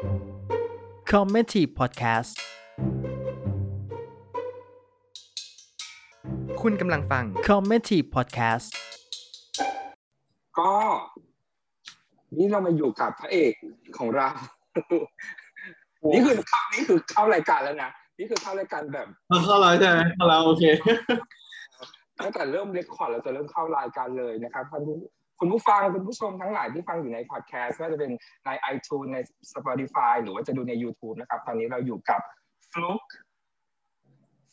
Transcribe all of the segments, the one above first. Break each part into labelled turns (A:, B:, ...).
A: c o m m e t y Podcast
B: คุณกำลังฟัง
A: c o m m e t y Podcast
C: ก็ นี่เรามาอยู่กับพระเอกของเรา นี่คือเข้านี่คือเข้ารายการแล้วนะ นี่คือเข้ารายการแบบ
D: เข้าแล้วใช่ไหมเข้าแล้วโอเค
C: ตั้งแต่เริ่มเรคคอร์ดเราจะเริ่มเข้ารายการเลยนะครับท่านผู้ คุณผู้ฟังคุณผู้ชมทั้งหลายที่ฟังอยู่ในพอดแคสต์ไม่ว่าจะเป็นใน iTunes ใน Spotify หรือว่าจะดูใน YouTube นะครับ ตอนนี้เราอยู่กับฟลุก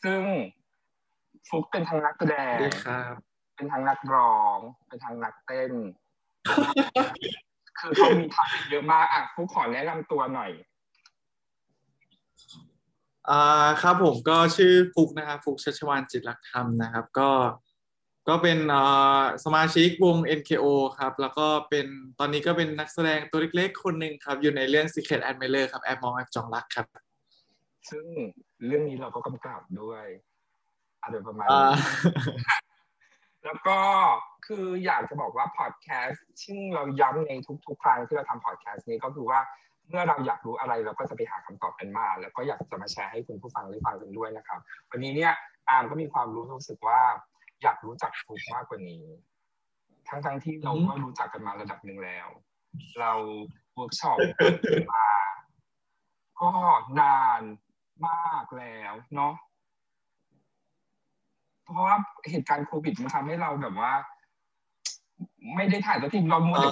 C: ซึ่งฟลุกเป็นทางนักแสดง
D: ดีครับ
C: เป็นทางนักร้อง เป็นทางนักเต้น คือเขามีทางเยอะมากอะฟลุกขอแนะนำตัวหน่อย
D: อ่าครับผมก็ชื่อฟุกนะครับฟุกชัชวานจิตรลักษณ์ธรรมนะครับ ก็ ก็เป็นอ่าสมาชิกวง NKO ครับ แล้วก็เป็นตอนนี้ก็เป็นนักแสดงตัวเล็กๆ คนหนึ่งครับ อยู่ในเรื่อง Secret Admirer ครับ แอบมองแอบจองรักครับ
C: ซึ่งเรื่องนี้เราก็กำกับด้วยอะไรประมาณ
D: อ่า
C: นี้แล้วก็คืออยากจะบอกว่าพอดแคสต์ซึ่งเราย้ำในทุกๆครั้งที่เราทำพอดแคสต์นี้ก็คือว่าเมื่อเราอยากรู้อะไรเราก็จะไปหาคำตอบกันมา แล้วก็อยากจะมาแชร์ให้คุณผู้ฟังได้ฟังกันด้วยนะครับ วันนี้เนี่ยอาร์มก็มีความรู้รู้สึกว่า อยากรู้จักฟลุกมากกว่านี้ ทั้งๆที่เราก็รู้จักกันมาระดับหนึ่งแล้ว เราเวิร์กช็อปมาก็นานมากแล้วเนาะเพราะว่าเหตุการณ์โควิดมันทำให้เราแบบว่า ไม่ได้ถ่ายสักทีเรามัวแต่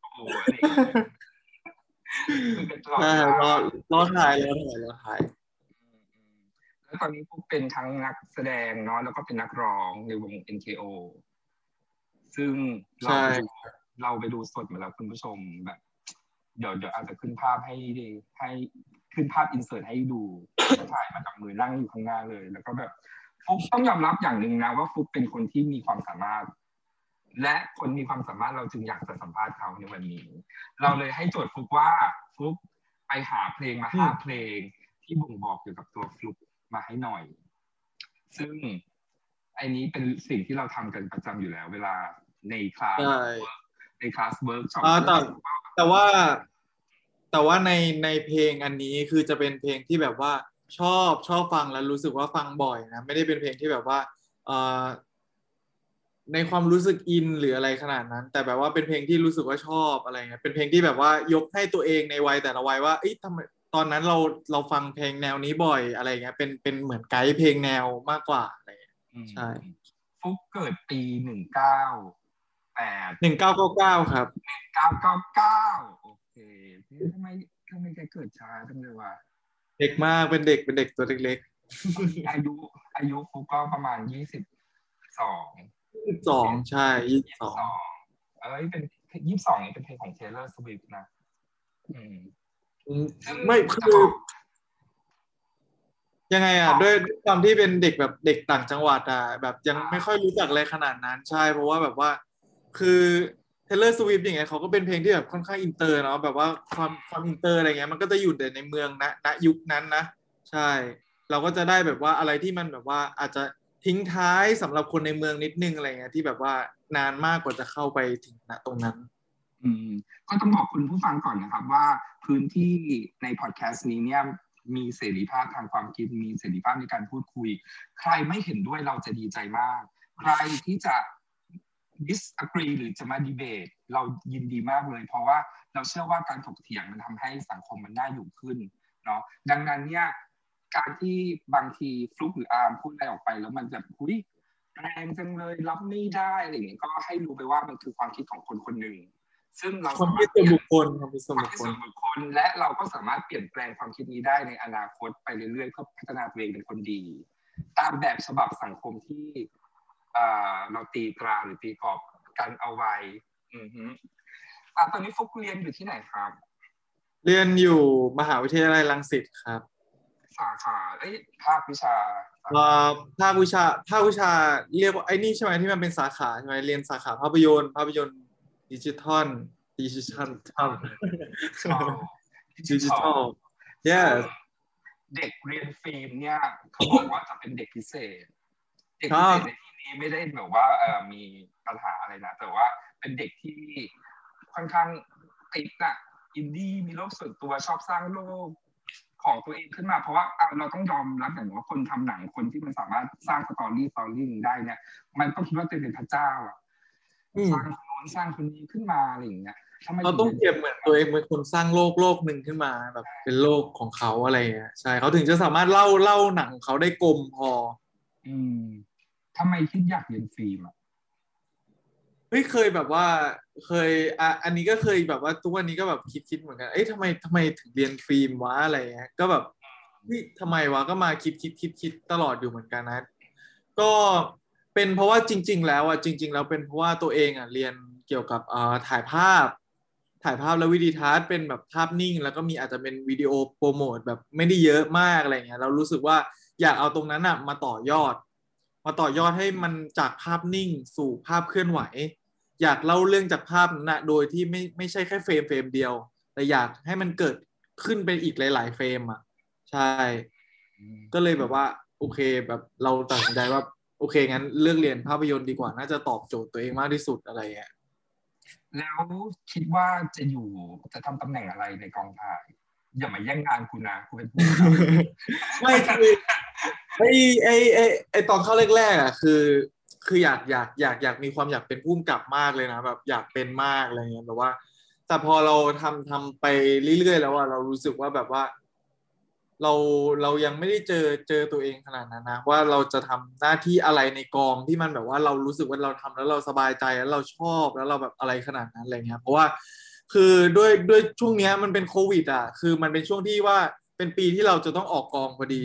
C: โอ้โหอะไรอย่างเงี้ยคือกันตลอด
D: ใช่
C: เว
D: รอ
C: ลาร
D: อถ่ายรอถ่ายรอถ่าย
C: แล้วตอนนี้พวกเป็นทั้งนักแสดงเนาะแล้วก็เป็นนักร้องในวง NKO ซึ่งเราไปดูเราไปดูสดมาแล้วคุณผู้ชมแบบ เดี๋ยวเดี๋ยวอาจจะขึ้นภาพให้ดีให้ขึ้นภาพอินเสิร์ตให้ดูถ่ายมากับมือนั่งอยู่ข้างหน้าเลย แล้วก็แบบฟุกต้องยอมรับอย่างหนึ่งนะว่าฟุกเป็นคนที่มีความสามารถ และคนมีความสามารถเราจึงอยากจะสัมภาษณ์เขาในวันนี้ เราเลยให้โจทย์ฟุกว่าฟุกไปหาเพลงมาห้าเพลงที่บ่งบอกเกี่ยวกับตัวฟลุก มาให้หน่อย ซึ่งไอ้นี้เป็นสิ่งที่เราทำกันประจำอยู่แล้ว เวลาในคลาส
D: ใช่
C: ในคลาสเวิร์กช็อป
D: อ่าแต่ แต่ว่าแต่ว่าในในเพลงอันนี้คือจะเป็นเพลงที่แบบว่าชอบชอบฟังแล้วรู้สึกว่าฟังบ่อยนะ ไม่ได้เป็นเพลงที่แบบว่าเอ่อในความรู้สึกอินหรืออะไรขนาดนั้น แต่แบบว่าเป็นเพลงที่รู้สึกว่าชอบอะไรเงี้ยเป็นเพลงที่แบบว่ายกให้ตัวเองในวัยแต่ละวัยว่าเอ้ยทำไม ตอนนั้นเราเราฟังเพลงแนวนี้บ่อยอะไรเงี้ยเป็นเป็นเหมือนไกด์เพลงแนวมากกว่าอะไรเงี้ย
C: อืม
D: ใช่
C: ฟุกเกิดปีหนึ่งเก้าแปด
D: หนึ่งเก้าเก้าเก้าครับ
C: เก้าเก้าเก้าโอเคทำไมทำไมแกเกิดช้าจังเลยวะ
D: เด็กมากเป็นเด็กเป็นเด็กตัวเล็ก
C: อายุอายุฟุกก็ประมาณยี่สิบสอง
D: ๆยี่สิบสองใช่ยี่สิบสอง
C: เอ้ยเป็นยี่สิบสองนี่เป็นเพลงของ Taylor Swift นะ อืม
D: อืม ไม่คือยังไงอะด้วยด้วยความที่เป็นเด็กแบบเด็กต่างจังหวัดอะแบบยังไม่ค่อยรู้จักอะไรขนาดนั้นใช่ เพราะว่าแบบว่า คือ Taylor Swift อย่างเงี้ยเขาก็เป็นเพลงที่แบบค่อนข้างอินเตอร์เนาะแบบว่าความความอินเตอร์อะไรเงี้ยมันก็จะอยู่แต่ในเมืองนะณยุคนั้นนะใช่ เราก็จะได้แบบว่าอะไรที่มันแบบว่าอาจจะทิ้งท้ายสำหรับคนในเมืองนิดนึงอะไรเงี้ยที่แบบว่านานมากกว่าจะเข้าไปถึงณตรงนั้น
C: อืมก็ต้องบอกคุณผู้ฟังก่อนนะครับว่าพื้นที่ในพอดแคสต์นี้เนี่ยมีเสรีภาพทางความคิด มีเสรีภาพในการพูดคุย ใครไม่เห็นด้วยเราจะดีใจมาก ใครที่จะ disagree หรือจะมาดีเบตเรายินดีมากเลย เพราะว่าเราเชื่อว่าการถกเถียงมันทำให้สังคมมันน่าอยู่ขึ้นเนาะดังนั้นเนี่ยการที่บางทีฟลุกหรืออาร์มพูดอะไรออกไป แล้วมันแบบหุยแรงจังเลยรับไม่ได้อะไรอย่างเงี้ยก็ให้รู้ไปว่ามันคือความคิดของคนคนหนึ่ง ซึ่งเรา
D: ความ
C: สา
D: คิ
C: มา
D: ด
C: รถ
D: ส่วนบุคคลความคิดส่วน
C: ความ
D: บุค
C: คิด
D: คล
C: ส่วนบุคคล และเราก็สามารถเปลี่ยนแปลงความคิดนี้ได้ในอนาคตไปเรื่อยๆเพื่อพัฒนาตัวเองเป็นคนดี ตามแบบฉบับสังคมที่เอ่อเราตีตราหรือตีกรอบกันเอาไว้อือฮึอะตอนนี้ฟุกเรียนอยู่ที่ไหนครับ
D: เรียนอยู่มหาวิทยาลัยรังสิตครับ
C: สาขาเอ้ยภาควิชา
D: เอ่อภาควิชาภาควิชาเรียกว่าไอ้นี่ใช่ไหมที่มันเป็นสาขาใช่ไหมเรียนสาขาภาพยนตร์ภาพยนตร์ ดิจิทัลดิจิทัลทัล
C: ชอบ
D: ดิจิทัล yes
C: เด็กเรียนฟิล์มเนี่ยเขาบอกว่าจะเป็นเด็กพิเศษ เด็กพิเศษในที่นี้ไม่ได้แบบว่าเออมีปัญหาอะไรนะ แต่ว่าเป็นเด็กที่ค่อนข้างติดอะอินดี้มีโลกส่วนตัวชอบสร้างโลกของตัวเองขึ้นมาเพราะว่าอะเราต้องยอมรับอย่างว่าคนทำหนังคนที่มันสามารถสร้าง story story นี้ได้เนี่ย มันก็คิดว่าตัวเองเป็นพระเจ้าอะ
D: อืม
C: สร้างคน โน้นสร้างคนนี้ขึ้นมาอะไรอย่างเงี้ยทำไม
D: เราต้องเปรียบเหมือนตัวเองเป็นคนสร้างโลกโลกหนึ่งขึ้นมาแบบเป็นโลกของเขาอะไรอย่างเงี้ยใช่เขาถึงจะสามารถเล่าเล่าหนังของเขาได้กลมพอ
C: อืมทำไมคิดอยากเรียนฟิล์มอะ
D: เฮ้ยเคยแบบว่าเคยอะอันนี้ก็เคยแบบว่าทุกวันนี้ก็แบบคิดคิดเหมือนกันเอ้ยทำไมทำไมถึงเรียนฟิล์มวะอะไรเงี้ยก็แบบเฮ้ยทำไมวะก็มาคิดคิดคิดคิดตลอดอยู่เหมือนกันนะก็เป็นเพราะว่าจริง ๆ แล้วอะจริง ๆ แล้วเป็นเพราะว่าตัวเองอะเรียน เกี่ยวกับเอ่อถ่ายภาพ ถ่ายภาพแล้ววิดีทัศน์เป็นแบบภาพนิ่ง แล้วก็มีอาจจะเป็นวิดีโอโปรโมทแบบไม่ได้เยอะมากอะไรเงี้ยเรารู้สึกว่าอยากเอาตรงนั้นอะมาต่อยอด มาต่อยอดให้มันจากภาพนิ่งสู่ภาพเคลื่อนไหว อยากเล่าเรื่องจากภาพนั้นนะโดยที่ไม่ไม่ใช่แค่เฟรมเฟรมเดียว แต่อยากให้มันเกิดขึ้นเป็นอีกหลาย ๆ เฟรมอะใช่ ก็เลยแบบว่าโอเคแบบเราตัดสินใจว่าโอเคงั้นเลือกเรียนภาพยนตร์ดีกว่าน่าจะตอบโจทย์ตัวเองมากที่สุดอะไรเงี้ย
C: แล้วคิดว่าจะอยู่จะทำตำแหน่งอะไรในกองถ่ายอย่ามาแย่งงานคุณนะคุณเป็นผู้กำ
D: ไม่คือไอไอไอไอตอนเข้าแรกๆอะคือ คืออยากอยากอยากอยากมีความอยากเป็นผู้กำกับมากเลยนะแบบอยากเป็นมากอะไรเงี้ยแบบว่า แต่พอเราทำทำไปเรื่อยๆแล้วอะเรารู้สึกว่าแบบว่า เราเรายังไม่ได้เจอเจอตัวเองขนาดนั้นนะว่าเราจะทำหน้าที่อะไรในกองที่มันแบบว่าเรารู้สึกว่าเราทำแล้วเราสบายใจแล้วเราชอบแล้วเราแบบอะไรขนาดนั้นอะไรเงี้ยเพราะว่าคือด้วยด้วยช่วงเนี้ยมันเป็นโควิดอะคือมันเป็นช่วงที่ว่าเป็นปีที่เราจะต้องออกกองพอดี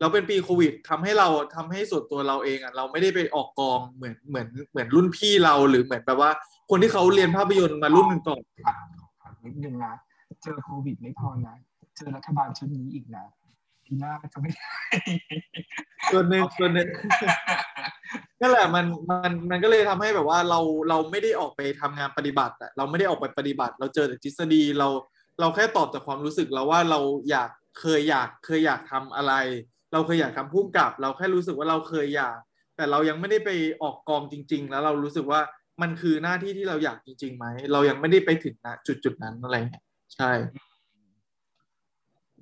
D: แล้วเป็นปีโควิดทำให้เราทำให้ส่วนตัวเราเองอะเราไม่ได้ไปออกกองเหมือนเหมือนเหมือนรุ่นพี่เราหรือเหมือนแบบว่า คนที่เขาเรียนภาพยนตร์มารุ่นหนึ่งก่อน
C: นิดนึงนะเจอโควิดไม่พอนะ จอรัฐบาลชุดนี้อีกนะปีหน้าจะไม่ได้
D: ส่วนหนึ่งส่วนหนึ่งนั่นแหละมันมันมันก็เลยทำให้แบบว่าเราเราไม่ได้ออกไปทำงานปฏิบัติอะเราไม่ได้ออกไปปฏิบัติ เราเจอแต่ทฤษฎีเราเราแค่ตอบจากความรู้สึกเราว่าเราอยากเคยอยากเคยอยากทำอะไร เราเคยอยากทำพุ่มกับ เราแค่รู้สึกว่าเราเคยอยาก แต่เรายังไม่ได้ไปออกกองจริง ๆ แล้วเรารู้สึกว่ามันคือหน้าที่ที่เราอยากจริงๆไหมเรายังไม่ได้ไปถึงนะจุดจุดๆนั้นอะไรเงี้ยใช่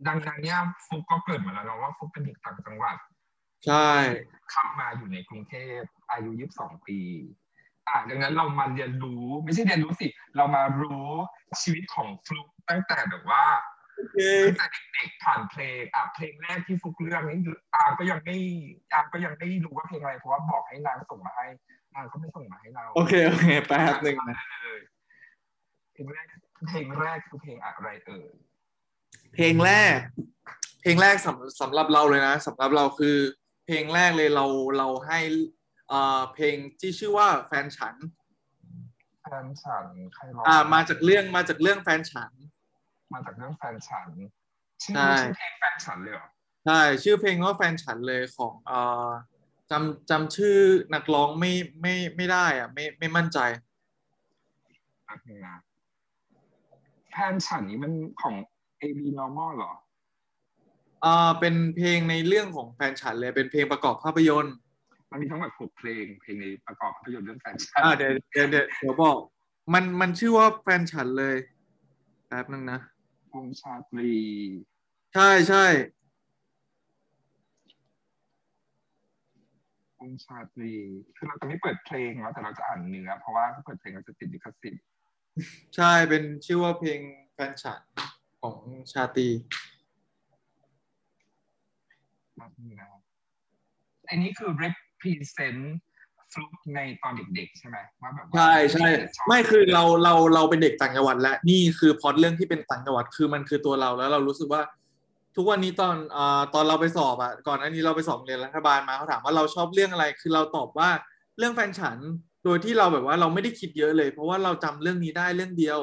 C: ดังนั้นเนี่ยฟุกก็เกิดมาแล้วเนาะว่าฟุกเป็นเด็กต่างจังหวัด
D: ใช่
C: เข้ามาอยู่ในกรุงเทพอายุยี่สิบสองปี อ่าดังนั้นเรามาเรียนรู้ไม่ใช่เรียนรู้สิ เรามารู้ชีวิตของฟลุกตั้งแต่แบบว่า
D: โอเค
C: ตั้งแต่เด็กๆผ่านเพลงอะเพลงแรกที่ฟุกเลือกนี่อาร์มก็ยังไม่อาร์มก็ยังไม่รู้ว่าเพลงอะไรเพราะว่าบอกให้นางส่งมาให้นางก็ไม่ส่งมาให้เรา
D: โอเคโอเคแป๊บหนึ่งนะ
C: เลยเพลงแรกเพลงแรกคือเพลงอะไรเอ่ย
D: เพลงแรก เพลงแรกสำสำหรับเราเลยนะสำหรับเราคือ เพลงแรกเลยเราเราให้เอ่อเพลงที่ชื่อว่าแฟนฉัน
C: แฟนฉันใครร้อง
D: อ่ามาจากเรื่องมาจากเรื่องแฟนฉัน
C: มาจากเรื่องแฟนฉันชื่อ
D: ใช่
C: ชื่อเพลงแฟนฉันเลยเหรอ
D: ใช่ชื่อเพลงว่าแฟนฉันเลยของเอ่อจำจำชื่อนักร้องไม่ไม่ไม่ได้อะไม่ไม่มั่นใจ
C: แป๊บนึงนะแฟนฉันนี้มันของ AB normal เหรอ
D: อ่าเป็นเพลงในเรื่องของแฟนฉันเลยเป็นเพลงประกอบภาพยนตร์
C: มันมีทั้งหมดหกเพลงเพลงในประกอบภาพยนตร์เรื่องแฟนฉัน
D: อ่าเดี๋ยวเดี๋ยวเดี๋ยวเดี๋ยวบอกมันมันชื่อว่าแฟนฉันเลยแป๊บนึงนะ
C: วงชาตรี
D: ใช่ใช่
C: วงชาตรีคือเราจะไม่เปิดเพลงแล้วแต่เราจะอ่านเนื้อเพราะว่าถ้าเปิดเพลงเราจะติดลิขสิทธิ์
D: ใช่เป็นชื่อว่าเพลงแฟนฉัน ของชาตรี
C: แป๊บนึงนะอันนี้คือ represent ฟลุกในตอนเด็กๆ ใช่ไหมว่าแบบว่า
D: ใช่ใช่
C: ชอบ
D: ไม่คือเราเราเราเป็นเด็กต่างจังหวัดและนี่คือพล็อดเรื่องที่เป็นต่างจังหวัดคือมันคือตัวเราแล้วเรารู้สึกว่า ทุกวันนี้ตอนอ่าตอนเราไปสอบอะก่อนหน้านี้เราไปสอบโรงเรียนรัฐบาลมาเขาถามว่าเราชอบเรื่องอะไรคือเราตอบว่าเรื่องแฟนฉัน โดยที่เราแบบว่าเราไม่ได้คิดเยอะเลย เพราะว่าเราจำเรื่องนี้ได้เรื่องเดียว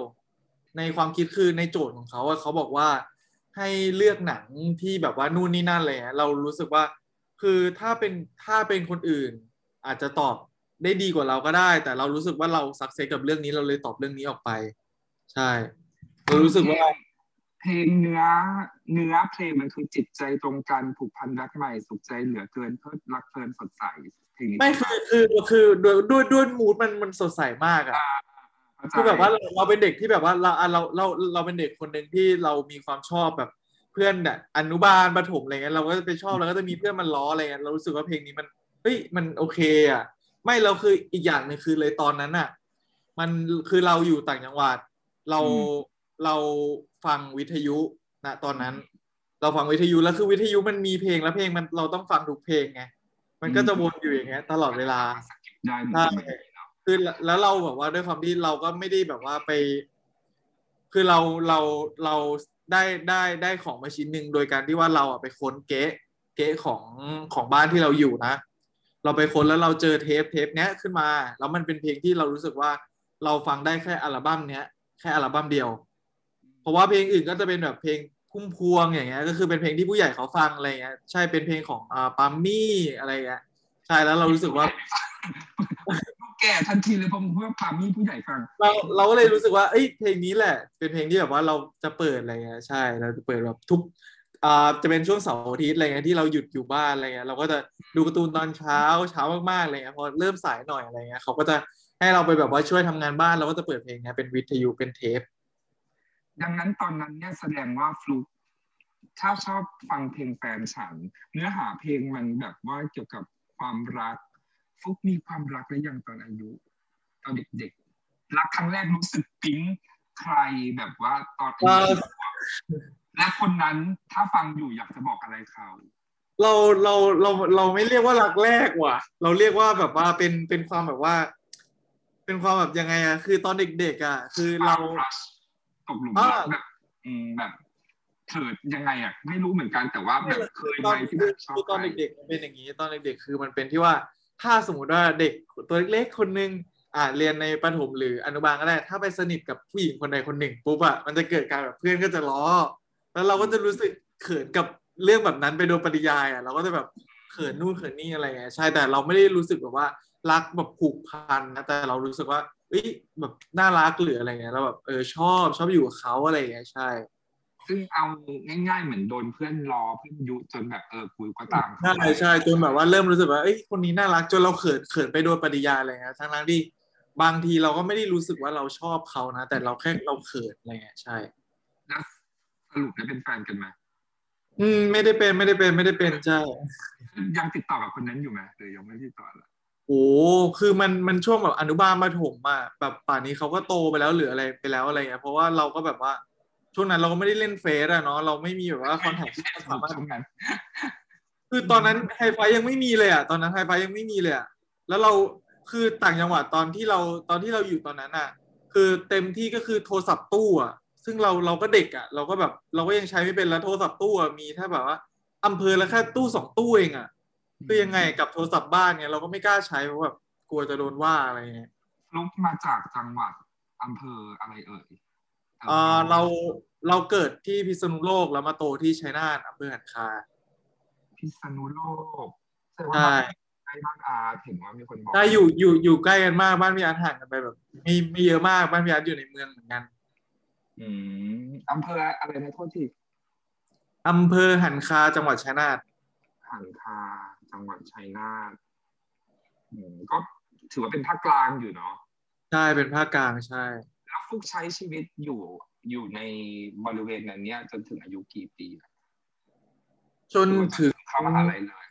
D: ในความคิดคือในโจทย์ของเขาอะเขาบอกว่าให้เลือกหนังที่แบบว่านู่นนี่นั่นอะไรเลยเรารู้สึกว่า คือถ้าเป็นถ้าเป็นคนอื่น อาจจะตอบได้ดีกว่าเราก็ได้ แต่เรารู้สึกว่าเราสักเซสกับเรื่องนี้เราเลยตอบเรื่องนี้ออกไป ใช่เรารู้สึกว่า
C: เพลงเนื้อเนื้อเพลงมันคือจิตใจตรงกันผูกพันรักใหม่สุขใจเหลือเกินเพิ่รักเพลินสดใสเพลงนี้
D: ไม่คือคือคือด้วยด้วยด้วยมูดมันมันสดใสมากอะ
C: อ่าเข้า
D: คือแบบว่าเราเราเป็นเด็กที่แบบว่าเราอะเราเราเราเป็นเด็กคนหนึ่งที่เรามีความชอบแบบเพื่อนเนี่ยอนุบาลประถมอะไรเงี้ยเราก็จะไปชอบแล้วก็จะมีเพื่อนมันล้ออะไรเงี้ยเรารู้สึกว่าเพลงนี้มันเฮ้ยมันโอเคอะไม่เราคืออีกอย่างหนึ่งคือเลยตอนนั้นอะ มันคือเราอยู่ต่างจังหวัด เราเราฟังวิทยุนะตอนนั้น เราฟังวิทยุแล้วคือวิทยุมันมีเพลงแล้วเพลงมันเราต้องฟังทุกเพลงไงมันก็จะวนอยู่อย่างเงี้ยตลอดเวลา
C: สกิปได้เหมือน
D: ใช่
C: กันเนาะ
D: คือแล้วเราแบบว่าด้วยความที่เราก็ไม่ได้แบบว่าไป คือเราเราเราได้ได้ได้ของมาชิ้นหนึ่งโดยการที่ว่าเราอะไปค้นเก๊ะเก๊ะของของบ้านที่เราอยู่นะ เราไปค้นแล้วเราเจอเทปเทปเนี้ยขึ้นมา แล้วมันเป็นเพลงที่เรารู้สึกว่าเราฟังได้แค่อัลบั้มเนี้ยแค่อัลบั้มเดียว เพราะว่าเพลงอื่นก็จะเป็นแบบเพลงพุ่มพวงอย่างเงี้ยก็คือเป็นเพลงที่ผู้ใหญ่เขาฟังอะไรเงี้ยใช่เป็นเพลงของอ่าปามมี่อะไรเงี้ยใช่แล้วเรารู้สึกว่า
C: กแก่ทันทีเลยเพราะเพื่อพามีผู้ใหญ่ฟัง
D: เราเราก็เลยรู้สึกว่าเอ้ยเพลงนี้แหละ เป็นเพลงที่แบบว่าเราจะเปิดอะไรเงี้ยใช่เราจะเปิดแบบทุกอ่าจะเป็นช่วงเสาร์อาทิตย์อะไรเงี้ยที่เราหยุดอยู่บ้านอะไรเงี้ยเราก็จะดูการ์ตูนตอนเช้าเช้ามากๆอะไรเงี้ยพอเริ่มสายหน่อยอะไรเงี้ยเขาก็จะให้เราไปแบบว่าช่วยทำงานบ้านเราก็จะเปิดเพลงเนี้ยเป็นวิทยุเป็นเทป
C: ดังนั้นตอนนั้นเนี่ยแสดงว่าฟลุกถ้าชอบฟังเพลงแฟนฉัน เนื้อหาเพลงมันแบบว่าเกี่ยวกับความรัก ฟลุกมีความรักหรือยังตอนอายุตอนเด็กๆ รักครั้งแรกรู้สึกปิ๊งใครแบบว่าตอนอายุ
D: เอ่อ
C: และคนนั้นถ้าฟังอยู่อยากจะบอกอะไรเขา
D: เราเราเราเราไม่เรียกว่ารักแรกว่ะ เราเรียกว่าแบบว่าเป็นเป็นความแบบว่า เป็นความแบบยังไงอะคือตอนเด็กๆอะคือเรา
C: ครัชตกหลุม
D: อ่า
C: รักแบบอืมแบบเถิดยังไงอะไม่รู้เหมือนกันแต่ว่าแบบเคย
D: ต
C: ไห
D: อ
C: ม
D: น
C: ที่
D: คื
C: แบ
D: อบ
C: ชอบ
D: คือตอน
C: ใคร
D: เด็กๆมันเป็นอย่างนี้ตอนเด็กๆคือมันเป็นที่ว่า ถ้าสมมติว่าเด็กตัวเล็กๆคนหนึงอ่าเรียนในประถมหรืออนุบาลก็ได้ ถ้าไปสนิทกับผู้หญิงคนใดคนหนึ่งปุ๊บอะมันจะเกิดการแบบเพื่อนก็จะล้อ แล้วเราก็จะรู้สึกเขินกับเรื่องแบบนั้นไปโดยปริยายอะเราก็จะแบบเขินนู่นเขินนี่อะไรเงี้ยใช่แต่เราไม่ได้รู้สึกแบบว่ารักแบบผูกพันนะแต่เรารู้สึกว่าเอ้ยแบบน่ารักหรืออะไรเงี้ยเราแบบเออชอบชอบอยู่กับเขาอะไรเงี้ยใช่
C: ซึ่งเอาง่ายๆเหมือนโดนเพื่อนล้อเพื่อนยุจนแบบเออกูก็ตามเขา
D: ใช่ใช่จนแบบว่าเริ่มรู้สึกว่าเอ้ยคนนี้น่ารักจนเราเขินเขินไปโดยปริยายอะไรเงี้ยทั้งนั้นที่บางทีเราก็ไม่ได้รู้สึกว่าเราชอบเขานะ แต่เราแค่เราเขินอะไรเงี้ยใช่
C: แล้วสรุปได้เป็นแฟนกันไหม
D: อืมไม่ได้เป็นไม่ได้เป็นไม่ได้เป็นใช่
C: ยังติดต่อกับคนนั้นอยู่ไหมหรือยังไม่ติดต่อละ
D: โอ้คือมันมันช่วงแบบอนุบาลมาถมอะแบบป่านนี้เขาก็โตไปแล้วหรืออะไรไปแล้วอะไรเงี้ยเพราะว่าเราก็แบบว่า ช่วงนั้นเราก็ไม่ได้เล่นเฟซอะเนาะเราไม่มีแบบว่าคอนแทคที่จะสามารถ
C: ช่วงนั้น
D: คือตอนนั้นไฮไฟยังไม่มีเลยอะตอนนั้นไฮไฟยังไม่มีเลยอะแล้วเราคือต่างจังหวัดตอนที่เราตอนที่เราอยู่ตอนนั้นอะคือเต็มที่ก็คือโทรศัพท์ตู้อะซึ่งเราเราก็เด็กอะเราก็แบบเราก็ยังใช้ไม่เป็นแล้วโทรศัพท์ตู้อะมีถ้าแบบว่าอำเภอละแค่ตู้สองตู้เองอะคือยังไงกับโทรศัพท์บ้านเนี่ยเราก็ไม่กล้าใช้เพราะแบบกลัวจะโดนว่าอะไรเงี้ย
C: ฟลุกมาจากจังหวัดอำเภออะไรเอ่ย
D: เออเราเราเกิดที่พิษณุโลกแล้วมาโตที่ชัยนาทอำเภอหันคา
C: พิษณุโลกแสดง
D: ใช่
C: ว่าใกล้บ้านอาเห็นว่ามีคนบอก
D: ใช่อยู่อยู่อยู่ใกล้กันมากบ้านพี่อาร์ตห่างกันไปแบบไม่ไม่เยอะมากบ้านพี่อาร์ตอยู่ในเมืองเหมือนกัน
C: อืมอำเภออะไรนะโทษที
D: อำเภอหันคาจังหวัดชัยนาท
C: หันคาจังหวัดชัยนาทอืมก็ถือว่าเป็นภาคกลางอยู่เนาะ
D: ใช่เป็นภาคกลางใช่
C: แล้ว ฟุกใช้ชีวิตอยู่อยู่ในบริเวณนั้นเนี่ยจนถึงอายุกี่ปีอะ
D: จนถึง
C: เข้ามหาลัยเลย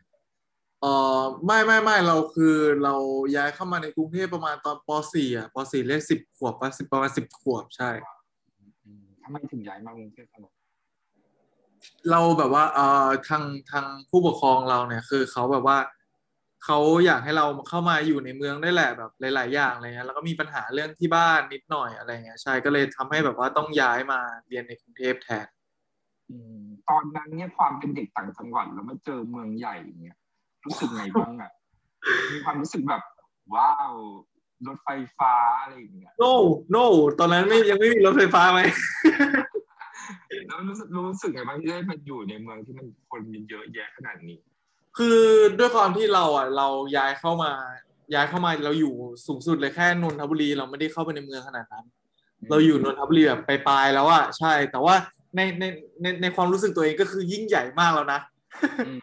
D: เออไม่ไม่ไม่เราคือเราย้ายเข้ามาในกรุงเทพประมาณตอนป .4 อะป .4 เลขสิบขวบปะสิบประมาณสิบขวบใช่
C: อืมทำไมถึงย้ายมากรุงเทพขนาด
D: เราแบบว่าเอ่อทางทางผู้ปกครองเราเนี่ย คือเขาแบบว่า เขาอยากให้เราเข้ามาอยู่ในเมืองได้แหละแบบหลาย ๆ อย่างอะไรเงี้ยแล้วก็มีปัญหาเรื่องที่บ้านนิดหน่อยอะไรเงี้ยใช่ก็เลยทำให้แบบว่าต้องย้ายมาเรียนในกรุงเทพแทน
C: อืมตอนนั้นเนี่ยความเป็นเด็กต่างจังหวัดแล้วมาเจอเมืองใหญ่อย่างเงี้ยรู้สึกไงบ้างอะมีความรู้สึกแบบว้าวรถไฟฟ้าอะไรอย่างเงี้ย
D: no no ตอนนั้นไม่ยังไม่มีรถไฟฟ้าไหม
C: แล้วรู้สึกรู้สึกไงบ้างที่ได้มาอยู่ในเมืองที่มันคนมีเยอะแยะขนาดนี้
D: คือด้วยความที่เราอะเราย้ายเข้ามา ย้ายเข้ามาเราอยู่สูงสุดเลยแค่นนทบุรีเราไม่ได้เข้าไปในเมืองขนาดนั้น เราอยู่นนทบุรีแบบไปลายๆแล้วอะใช่ แต่ว่าในในในในความรู้สึกตัวเองก็คือยิ่งใหญ่มากแล้วนะ
C: อืม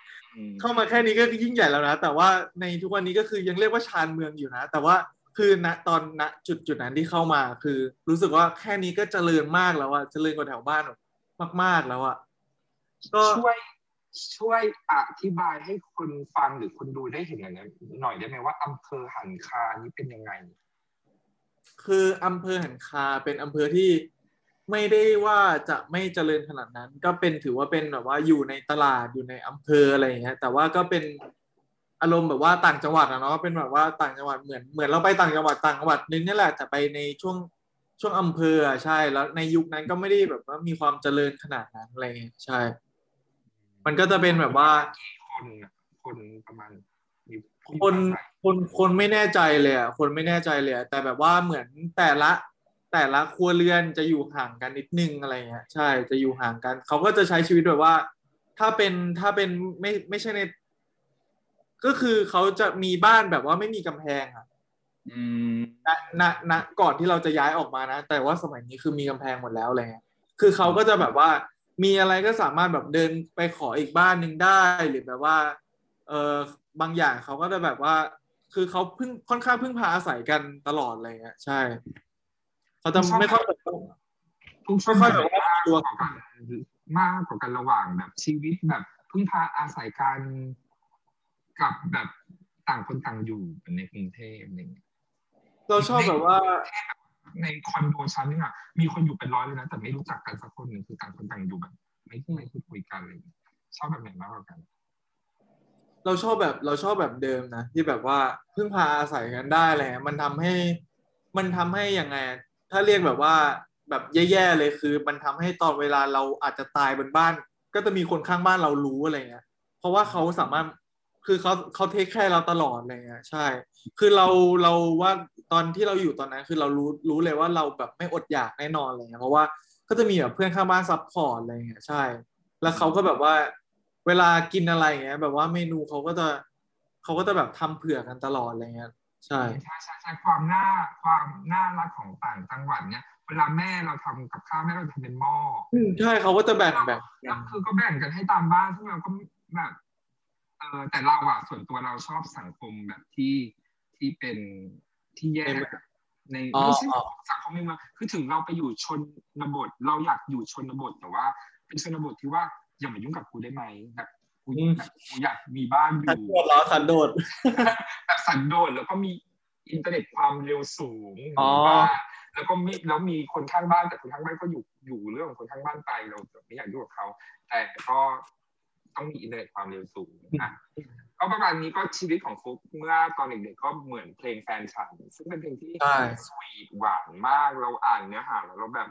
D: เข้ามาแค่นี้ก็ยิ่งใหญ่แล้วนะ แต่ว่าในทุกวันนี้ก็คือยังเรียกว่าชานเมืองอยู่นะ แต่ว่าคือณตอนณจุดจุดนั้นที่เข้ามาคือ รู้สึกว่าแค่นี้ก็เจริญมากแล้วอะเจริญกว่าแถวบ้านมาก ๆแล้วอะก็
C: ช่วย ช่วยอธิบายให้คนฟังหรือคนดูได้เห็นอย่างนั้หน่อยได้ไหมว่าอำเภอหันคานี่เป็นยังไง
D: คืออำเภอหันคาเป็นอำเภอที่ไม่ได้ว่าจะไม่เจริญขนาดนั้น ก็เป็นถือว่าเป็นแบบว่าอยู่ในตลาดอยู่ในอำเภออะไรอย่างเงี้ยแต่ว่าก็เป็นอารมณ์แบบว่าต่างจังหวัดอะเนาะเป็นแบบว่าต่างจังหวัดเหมือนเหมือนเราไปต่างจังหวัดต่างจังหวัดนึงนี่แหละแต่ไปในช่วงช่วงอำเภออะใช่แล้วในยุคนั้นก็ไม่ได้แบบว่ามีความเจริญขนาดนั้นอะไรเงี้ยใช่ มันก็จะเป็นแบบว่า
C: กี่คนอะคนประมาณมีผู้
D: คน
C: อาศัย
D: คนคนไม่แน่ใจเลยอะคนไม่แน่ใจเลยอะแต่แบบว่าเหมือนแต่ละแต่ละครัวเรือนจะอยู่ห่างกันนิดนึงอะไรเงี้ยใช่จะอยู่ห่างกัน เขาก็จะใช้ชีวิตแบบว่า ถ้าเป็นถ้าเป็นไม่ไม่ใช่ใน ก็คือเขาจะมีบ้านแบบว่าไม่มีกำแพงอะ
C: อืม
D: ณณณก่อนที่เราจะย้ายออกมานะ แต่ว่าสมัยนี้คือมีกำแพงหมดแล้วอะไรเงี้ยคือเขาก็จะแบบว่า มีอะไรก็สามารถแบบเดินไปขออีกบ้านหนึ่งได้หรือแบบว่าเออบางอย่างเขาก็จะแบบว่า คือเขาพึ่งค่อนข้างพึ่งพาอาศัยกันตลอดอะไรเงี้ยใช่เขาจะไม่ค่อยแบบ
C: ทุกช่วง
D: ไม่ค่อยแบบว่าตัว
C: กันมากกว่ากันระหว่างแบบชีวิตแบบพึ่งพาอาศัยกันกับแบบต่างคนต่างอยู่ในกรุงเทพอะไรอย่างเงี้ย
D: เราชอบแบบว่า
C: ในคอนโดชั้นนึงอะมีคนอยู่เป็นร้อยเลยนะแต่ไม่รู้จักกันสักคนหนึ่งคือต่างคนต่างอยู่แบบไม่ไม่พูดคุยกันเลยชอบแบบไหนมากกว่ากัน
D: เราชอบแบบเราชอบแบบเดิมนะที่แบบว่าพึ่งพาอาศัยกันได้อะไรเลยมันทำให้ มันทำให้ยังไง ถ้าเรียกแบบว่าแบบแย่ๆเลยคือ มันทำให้ตอนเวลาเราอาจจะตายบนบ้าน ก็จะมีคนข้างบ้านเรารู้อะไรเงี้ยเพราะว่าเขาสามารถ คือเขาเขาเทคแคร์เราตลอดอะไรเงี้ยใช่ คือเราเราว่าตอนที่เราอยู่ตอนนั้นคือเรารู้รู้เลยว่าเราแบบไม่อดอยากแน่นอนอะไรเงี้ยเพราะว่าก็จะมีแบบเพื่อนข้างบ้าน support อะไรเงี้ยใช่ แล้วเขาก็แบบว่าเวลากินอะไรเงี้ย แบบว่าเมนูเขาก็จะเขาก็จะแบบทำเผื่อกันตลอดอะไรเงี้ยใช่
C: ใช่ใช่ใช่ความน่าความน่ารักของต่างจังหวัดเนี่ยเวลาแม่เราทำกับข้าวแม่เราทำเป็นหม้อ
D: อืมใช่เขาก็จะแบ่งแบ่ง
C: แล้วคือก็แบ่งกันให้ตามบ้านซึ่งเราก็แบบ เออแต่เราอะส่วนตัวเราชอบสังคมแบบที่ที่เป็นที่แยกอะใน
D: อ๋อ
C: ไม่ใช่
D: อ๋อ
C: สังคมในเมืองคือถึงเราไปอยู่ชนบท เราอยากอยู่ชนบทแต่ว่า เป็นชนบทที่ว่าอย่ามายุ่งกับกูได้ไหมแบบกูแบบกูอยากมีบ้านอยู่
D: สันโดษเหรอสันโดษ
C: แบบสันโดษแล้วก็มีอินเทอร์เน็ตความเร็วสูง
D: อ๋อ
C: บ้านแล้วก็มีแล้วมีคนข้างบ้านแต่คนข้างบ้านก็อยู่อยู่เรื่องของคนข้างบ้านไปเราไม่อยากยุ่งกับเขา แต่ก็ ต้องมีอินเทอร์เน็ตความเร็วสูงอะก็ประมาณนี้ก็ชีวิตของฟุกเมื่อตอนเด็กๆก็เหมือนเพลงแฟนฉัน ซึ่งเป็นเพลงที่
D: ใช่
C: สวีทหวานมากเราอ่านเนื้อหาแล้วเราแบบ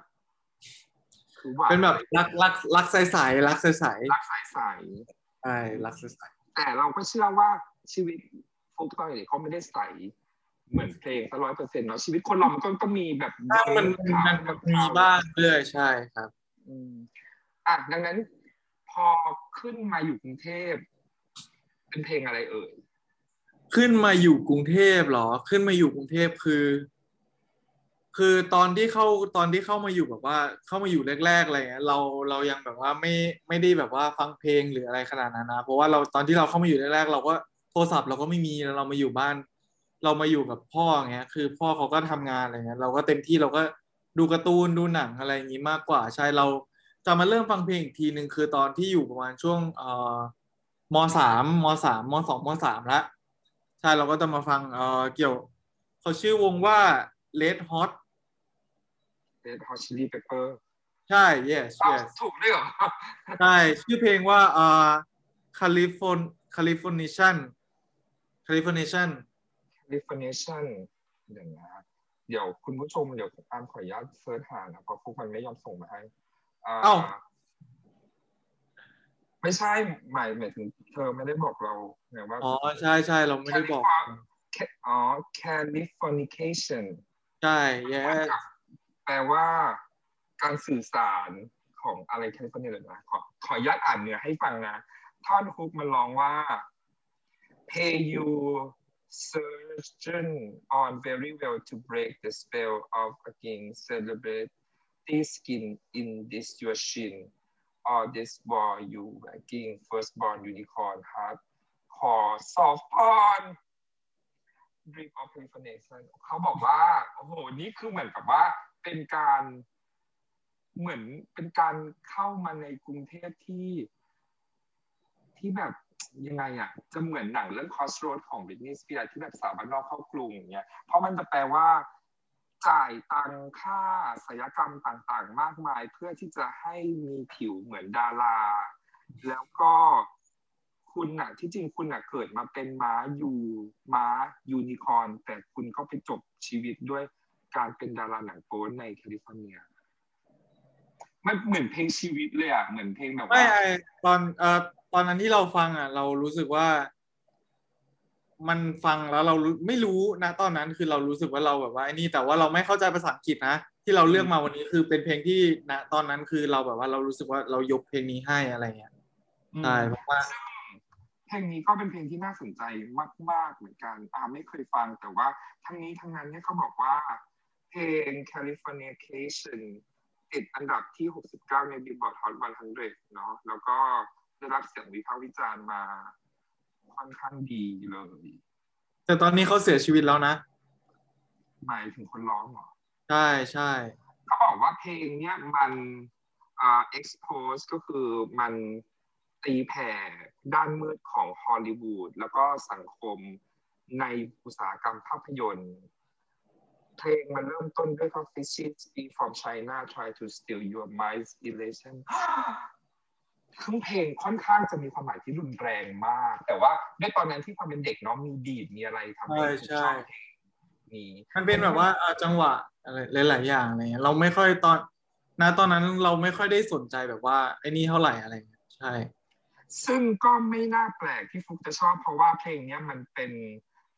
C: คือหวาน
D: เป็นแบบรักรักรักใสๆรักใส
C: รักใส
D: ๆใช่รักใส
C: ๆแต่เราก็เชื่อว่าชีวิตฟุกตอนเด็กก็ไม่ได้ใสเหมือนเพลงร้อยเปอร์เซ็นต์เนาะชีวิตคนเรามันก็ก็มีแบบ
D: ๆถ้ามันมันมันมีบ้างเรื่อยใช่ครับ
C: อืมอะดังนั้น พอขึ้นมาอยู่กรุงเทพเป็นเพลงอะไรเอ่ย
D: ขึ้นมาอยู่กรุงเทพเหรอ ขึ้นมาอยู่กรุงเทพคือ คือตอนที่เข้าตอนที่เข้ามาอยู่แบบว่า เข้ามาอยู่แรกๆอะไรเงี้ยเราเรายังแบบว่าไม่ไม่ได้แบบว่าฟังเพลงหรืออะไรขนาดนั้นนะเพราะว่าเราตอนที่เราเข้ามาอยู่แรกๆเราก็โทรศัพท์เราก็ไม่มีแล้วเรามาอยู่บ้าน เรามาอยู่กับพ่อเงี้ย คือพ่อเขาก็ทำงานอะไรเงี้ยเราก็เต็มที่เราก็ดูการ์ตูนดูหนังอะไรอย่างงี้มากกว่าใช่เรา จะมาเริ่มฟังเพลงอีกทีหนึ่งคือตอนที่อยู่ประมาณช่วงเอ่อมสามมสามมสองมสามละใช่เราก็จะมาฟังเอ่อเกี่ยวเขาชื่อวงว่า Red Hot
C: เ e ดฮอตชิลี่เปเปอร์
D: ใช่ yes yes
C: ถูกด้วยเหรอ
D: ใช่ชื่อเพลงว่าเอ่อ Californ Californication Californication
C: รีฟ r เนชั่นอย่างนี้นะเดี๋ยวคุณผู้ชมเดี๋ยวตามขออนุญาต search หานะเพราะฟุกมันไม่ยอมส่งมาให้อ่
D: เอ้า
C: ไม่ใช่หมายหมายถึงเธอไม่ได้บอกเราไงว่า
D: อ๋อใช่ใช่เราไม่ได้บอก
C: อ๋อ Californication
D: ใช่ yes
C: แปลว่าการสื่อสารของอะไรแคลิฟอร์เนียเลยนะขอขออนุญาตอ่านเนื้อให้ฟังนะท่อนฮุกมันร้องว่า pay you surgeon on very well to break the spell of again celebrate this skin in this your shin or this war you again firstborn unicorn heart ขอ soft porn Dream of Reformation เขาบอกว่าโอ้โหนี่คือเหมือนกับว่าเป็นการเหมือนเป็นการเข้ามาในกรุงเทพที่ ที่แบบยังไงอะจะเหมือนหนังเรื่อง Crossroad ของ Britney Spears ที่แบบสาวบ้านนอกเข้ากรุงอย่างเงี้ยเพราะมันจะแปลว่า จ่ายตังค่าศัลยกรรมต่างๆ มากมาย เพื่อที่จะให้มีผิวเหมือนดารา แล้วก็คุณน่ะ ที่จริงคุณน่ะเกิดมาเป็นม้ายูม้ายูนิคอร์นแต่คุณก็ไปจบชีวิตด้วยการเป็นดาราหนังโป๊ในแคลิฟอร์เนียมันเหมือนเพลงชีวิตเลยอะเหมือนเพลงแบบ
D: ไม่
C: ว่า
D: ไอตอนเอ่อตอนนั้นที่เราฟังอะ เรารู้สึกว่า มันฟังแล้วเรารู้ไม่รู้นะตอนนั้นคือเรารู้สึกว่าเราแบบว่าไอ้นี่แต่ว่าเราไม่เข้าใจภาษาอังกฤษนะที่เราเลือกมาวันนี้คือเป็นเพลงที่ณตอนนั้นคือเราแบบว่าเรารู้สึกว่าเรายกเพลงนี้ให้อะไรเงี้ยใช่เพราะว่า
C: ซึ่งเพลงนี้ก็เป็นเพลงที่น่าสนใจมากๆเหมือนกันอ่าไม่เคยฟังแต่ว่าทั้งนี้ทั้งนั้นเนี่ยเขาบอกว่าเพลง Californication ติดอันดับที่ 69 ใน Billboard Hot 100 เนาะแล้วก็ได้รับเสียงวิพากษ์วิจารณ์มา ค่อนข้างดีเลย
D: แต่ตอนนี้เขาเสียชีวิตแล้วนะ
C: หมายถึงคนร้องเหรอ
D: ใช่ใช่
C: เขาบอกว่าเพลงเนี้ยมันอ่า expose ก็คือมันตีแผ่ด้านมืดของฮอลลีวูดแล้วก็สังคมในอุตสาหกรรมภาพยนตร์ เพลงมันเริ่มต้นด้วยคำ Fishes speak from China try to steal your mind's elation ครึ่งเพลงค่อนข้างจะมีความหมายที่รุนแรงมาก แต่ว่าด้วยตอนนั้นที่ความเป็นเด็กเนาะมีดีดมีอะไรทำให้ชอบเพลงนี้
D: มันเป็นแบบว่าเอ่อจังหวะอะไรหลาย ๆ อย่างอะไรเงี้ยเราไม่ค่อยตอนณตอนนั้นเราไม่ค่อยได้สนใจแบบว่าไอ้นี่เท่าไหร่อะไรเงี้ยใช่
C: ซึ่งก็ไม่น่าแปลกที่ฟุกจะชอบเพราะว่าเพลงเนี้ยมันเป็น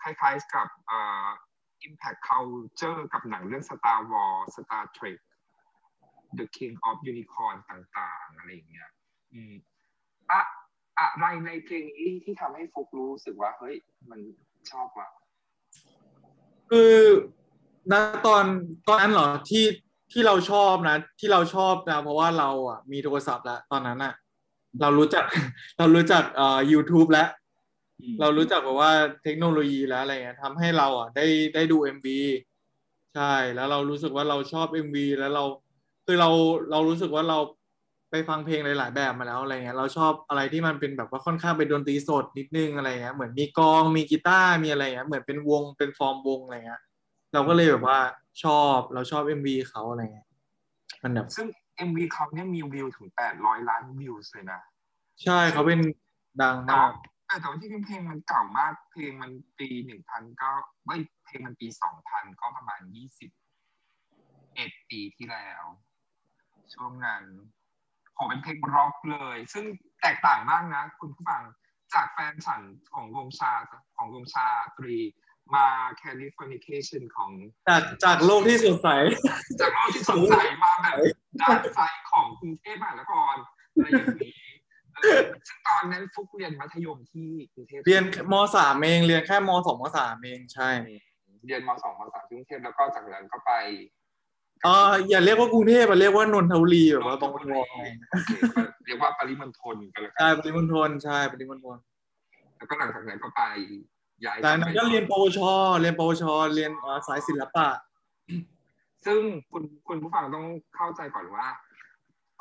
C: คล้ายๆกับอ่า impact culture กับหนังเรื่อง Star Wars Star Trek The King of Unicorn ต่าง ๆ อะไรอย่างเงี้ย อืมอะอะไรในเพลงนี้ที่ทำให้ฟุกรู้สึกว่า เฮ้ย มันชอบว่ะ
D: คือณตอนตอนนั้นเหรอที่ที่เราชอบนะ ที่เราชอบนะ เพราะว่าเราอะมีโทรศัพท์แล้วตอนนั้นอะ เรารู้จัก เรารู้จักเอ่อ YouTube แล้ว เรารู้จักแบบว่าเทคโนโลยีแล้วอะไรเงี้ยทำให้เราอะได้ได้ดู MV ใช่แล้วเรารู้สึกว่าเราชอบ MV แล้วเราคือเราเรารู้สึกว่าเรา ไปฟังเพลงหลาย ๆ แบบมาแล้วอะไรเงี้ยเราชอบอะไรที่มันเป็นแบบว่าค่อนข้างเป็นดนตรีสดนิดนึงอะไรเงี้ยเหมือนมีกลองมีกีตาร์มีอะไรเงี้ยเหมือนเป็นวงเป็นฟอร์มวงอะไรเงี้ยเราก็เลยแบบว่าชอบเราชอบ MV เขาอะไรเงี้ยมันแบบ
C: ซึ่ง MV เขาเนี่ยมีวิวถึง800ล้านวิวเลยนะ
D: ใช่เขาเป็นดัง
C: แต่
D: มา
C: ว่ากแต่แต่ว่าที่เพลงมันเก่ามากเพลงมันปีหนึ่งพันก็ไม่เพลงมันปีสองพันก็ประมาณยี่สิบเอ็ดปีที่แล้ว ช่วงนั้น โหเป็นเพลงร็อกเลย ซึ่งแตกต่างมากนะ คุณผู้ฟังจากแฟนฉันของวงชาของวงชาตรีมา Californication ของ
D: จากจากโลกที่สดใส
C: จากโลกที่สดใสมาแบบด้านไซด์ของกรุงเทพมหานครอะไรอย่างนี้เออซึ่งตอนนั้นฟุกเรียนมัธยมที่กรุงเทพ
D: เรียนมสามเองเรียนแค่มสองมสามเองใช่
C: เรียนมสองมสามที่กรุงเทพแล้วก็จากนั้นก็ไป
D: เอออย่าเรียกว่ากรุงเทพอะเรียกว่านนทบุรีแบบว่าบางบัวอะไรอย่างเงี้ย
C: โอเคเรียกว่าปริมณฑลกันแล้วกั
D: ใช่ปริมณฑลใช่ปริมณฑล
C: แล้วก็หลังจากนั้นก็ไปย้าย
D: จากนั้นก็เรียนปวช เรียนปวช เรียนเอ่อสายศิลปะ
C: ซึ่งคุณคุณผู้ฟังต้องเข้าใจก่อนว่า